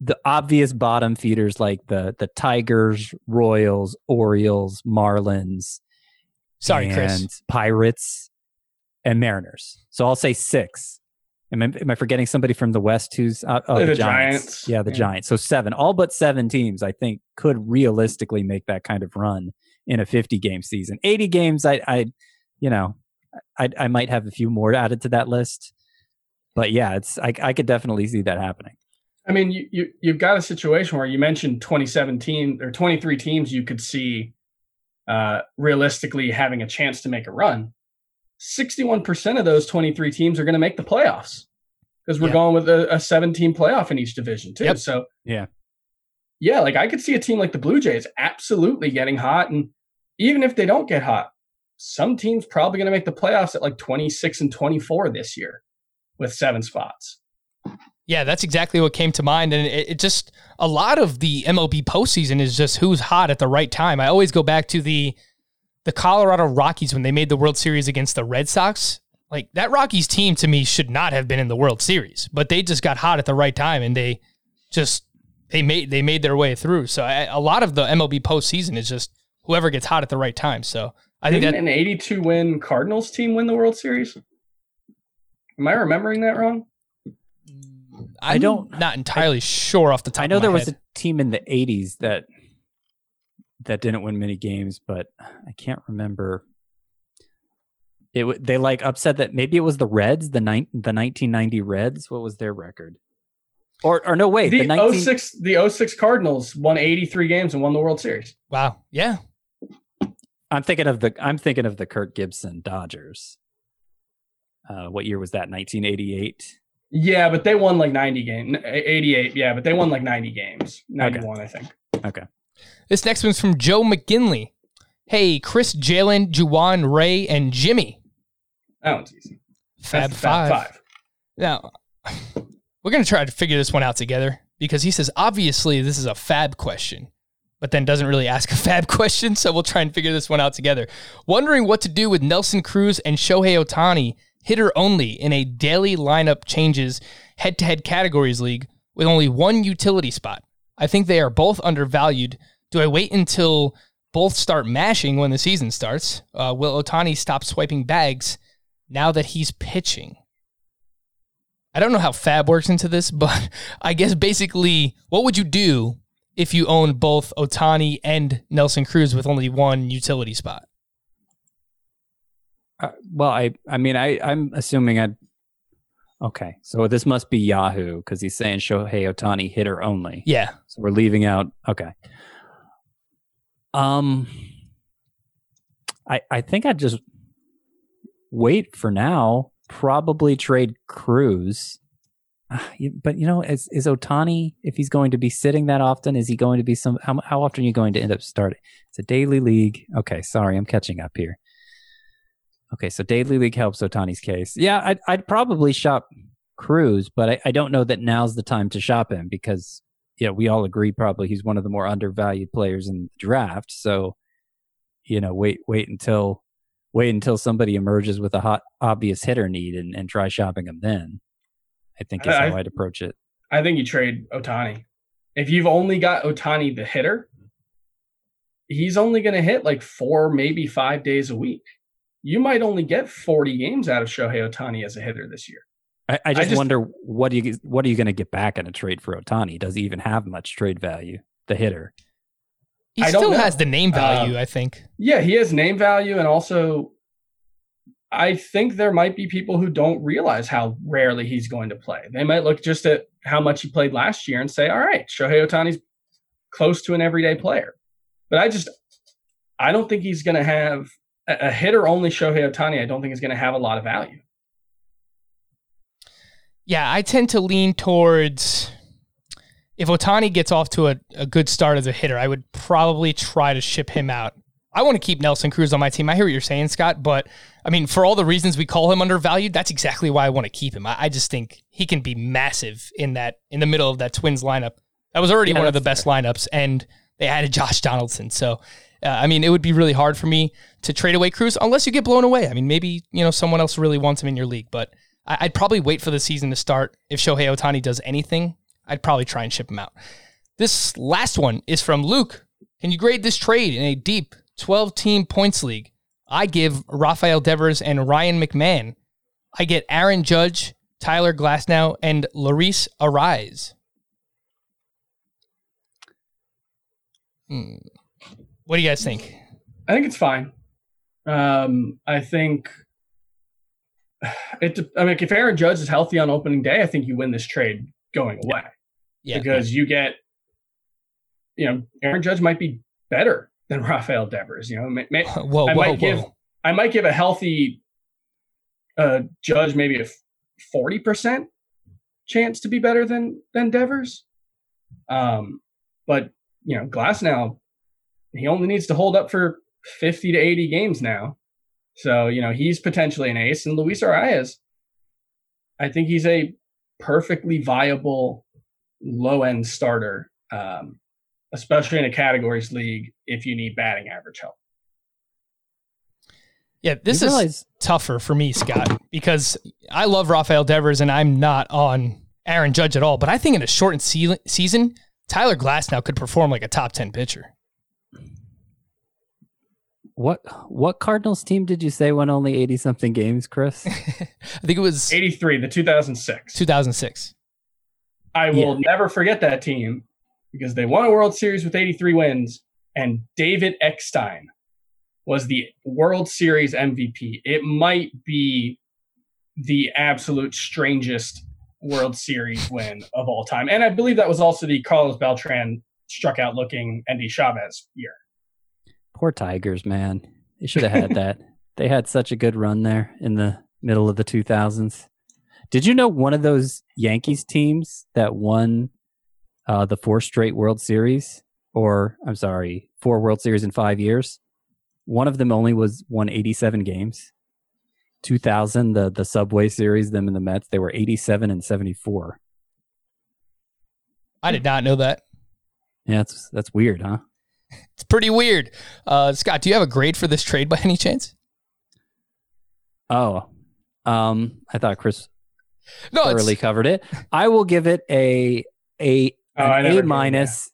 the obvious bottom feeders like the the Tigers, Royals, Orioles, Marlins, Sorry, and Chris. Pirates and Mariners. So I'll say six. Am I, am I forgetting somebody from the West who's uh, oh, The the, Giants. Giants? Yeah, the Yeah. Giants. So seven, all but seven teams, I think, could realistically make that kind of run in a 50 game season. 80 games, I, I, you know, I, I might have a few more added to that list, but yeah, it's I, I could definitely see that happening. I mean, you, you you've got a situation where you mentioned 2017 or 23 teams you could see uh, realistically having a chance to make a run. 61% of those 23 teams are going to make the playoffs because we're Yeah. going with a, a seven team playoff in each division too. Yep. So Yeah. yeah, like I could see a team like the Blue Jays absolutely getting hot. And even if they don't get hot, some teams probably going to make the playoffs at like 26 and 24 this year with seven spots. Yeah, that's exactly what came to mind. And it, it, just, a lot of the MLB postseason is just who's hot at the right time. I always go back to the, the Colorado Rockies when they made the World Series against the Red Sox. Like that Rockies team to me should not have been in the World Series, but they just got hot at the right time and they just they made they made their way through. So I, a lot of the MLB postseason is just whoever gets hot at the right time. So I Didn't think that an 82 win Cardinals team win the World Series. Am I remembering that wrong? I'm I don't- not entirely sure off the top. I know of my there was a team in the '80s that that didn't win many games, but I can't remember. It they like upset that maybe it was the Reds, the nine the 1990 Reds. What was their record? Or or no wait, the the, 19, 06 the 06 Cardinals won 83 games and won the World Series. wow. Yeah, I'm thinking of the I'm thinking of the Kirk Gibson Dodgers. Uh, what year was that? 1988. Yeah, but they won like 90 games. 88, yeah, but they won like 90 games. 91, I think. Okay. This next one's from Joe McGinley. Hey, Chris, Jalen, Juwan, Ray, and Jimmy. That one's easy. Fab, That's five. five. Now, we're going to try to figure this one out together because he says, obviously, this is a fab question, but then doesn't really ask a fab question. So we'll try and figure this one out together. Wondering what to do with Nelson Cruz and Shohei Ohtani, hitter only, in a daily lineup changes head to head categories league with only one utility spot. I think they are both undervalued. Do I wait until both start mashing when the season starts? Uh, will Ohtani stop swiping bags now that he's pitching? I don't know how Fab works into this, but I guess basically, what would you do if you own both Ohtani and Nelson Cruz with only one utility spot? Uh, well, I I mean I I'm assuming I'd. Okay, so this must be Yahoo because he's saying Shohei Ohtani hitter only. Yeah. So we're leaving out. Okay. Um, I I think I'd just wait for now. Probably trade Cruz. Ah, But you know, is is Ohtani if he's going to be sitting that often? Is he going to be some? How how often are you going to end up starting? It's a daily league. Okay, sorry, I'm catching up here. Okay, so daily league helps Ohtani's case. Yeah, I'd I'd probably shop Cruz, but I, I don't know that now's the time to shop him because yeah, we all agree probably he's one of the more undervalued players in the draft. So, you know, wait wait until wait until somebody emerges with a hot obvious hitter need and, and try shopping him then. I think is I- how I'd approach it. I think you trade Ohtani. If you've only got Ohtani the hitter, he's only going to hit like four, maybe five days a week. You might only get 40 games out of Shohei Ohtani as a hitter this year. I, I just, just- wonder what do you what are you going to get back in a trade for Ohtani? Does he even have much trade value? The hitter. He I don't still has the name value, Um, I think. Yeah, he has name value, and also, I think there might be people who don't realize how rarely he's going to play. They might look just at how much he played last year and say, "All right, Shohei Ohtani's close to an everyday player." But I just, I don't think he's going to have a, a hitter only Shohei Ohtani. I don't think is going to have a lot of value. Yeah, I tend to lean towards if Ohtani gets off to a, a good start as a hitter, I would probably try to ship him out. I want to keep Nelson Cruz on my team. I hear what you're saying, Scott, but I mean, for all the reasons we call him undervalued, that's exactly why I want to keep him. I, I just think he can be massive in that in the middle of that Twins lineup. That was already Yeah, one of the that's best lineups, and they added Josh Donaldson. So, uh, I mean, it would be really hard for me to trade away Cruz unless you get blown away. I mean, maybe you know someone else really wants him in your league, but I'd probably wait for the season to start. If Shohei Ohtani does anything, I'd probably try and ship him out. This last one is from Luke. Can you grade this trade in a deep 12 team points league? I give Rafael Devers and Ryan McMahon. I get Aaron Judge, Tyler Glasnow, and Luis Arraez. Hmm. What do you guys think? I think it's fine. Um, I think it. I mean, if Aaron Judge is healthy on opening day, I think you win this trade going away Yeah. because you get, you know, Aaron Judge might be better than Rafael Devers. You know, may, may, Whoa, I whoa, might give whoa. I might give a healthy uh, Judge maybe a forty percent chance to be better than than Devers. Um, but you know, Glasnow he only needs to hold up for 50 to 80 games now. So, you know, he's potentially an ace. And Luis Arraez, I think he's a perfectly viable low end starter, um, especially in a categories league if you need batting average help. Yeah, this is realize- tougher for me, Scott, because I love Rafael Devers and I'm not on Aaron Judge at all. But I think in a shortened se- season, Tyler Glasnow could perform like a top 10 pitcher. What what Cardinals team did you say won only 80 something games, Chris? I think it was 83, the 2006. 2006. I will yeah. never forget that team because they won a World Series with 83 wins and David Eckstein was the World Series MVP. It might be the absolute strangest World Series win of all time. And I believe that was also the Carlos Beltran struck out looking Endy Chavez year. Poor Tigers, man. They should have had that. They had such a good run there in the middle of the 2000s. Did you know one of those Yankees teams that won uh, the four straight World Series, or I'm sorry, four World Series in five years? One of them only was won 87 games. 2000, the the Subway Series, them and the Mets, they were 87 and 74. I did not know that. Yeah, that's that's weird, huh? It's pretty weird. Uh, Scott, do you have a grade for this trade by any chance? Oh, um, I thought Chris no, thoroughly covered it. I will give it a a oh, A minus.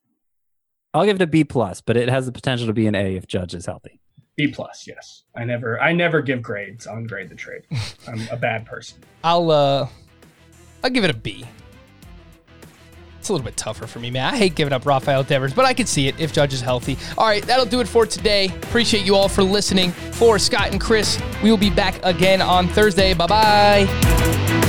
I'll give it a B plus, but it has the potential to be an A if Judge is healthy. B plus, yes. I never I never give grades on grade the trade. I'm a bad person. I'll uh I'll give it a B. It's a little bit tougher for me, man. I hate giving up Rafael Devers, but I can see it if Judge is healthy. All right, that'll do it for today. Appreciate you all for listening. For Scott and Chris, we will be back again on Thursday. Bye bye.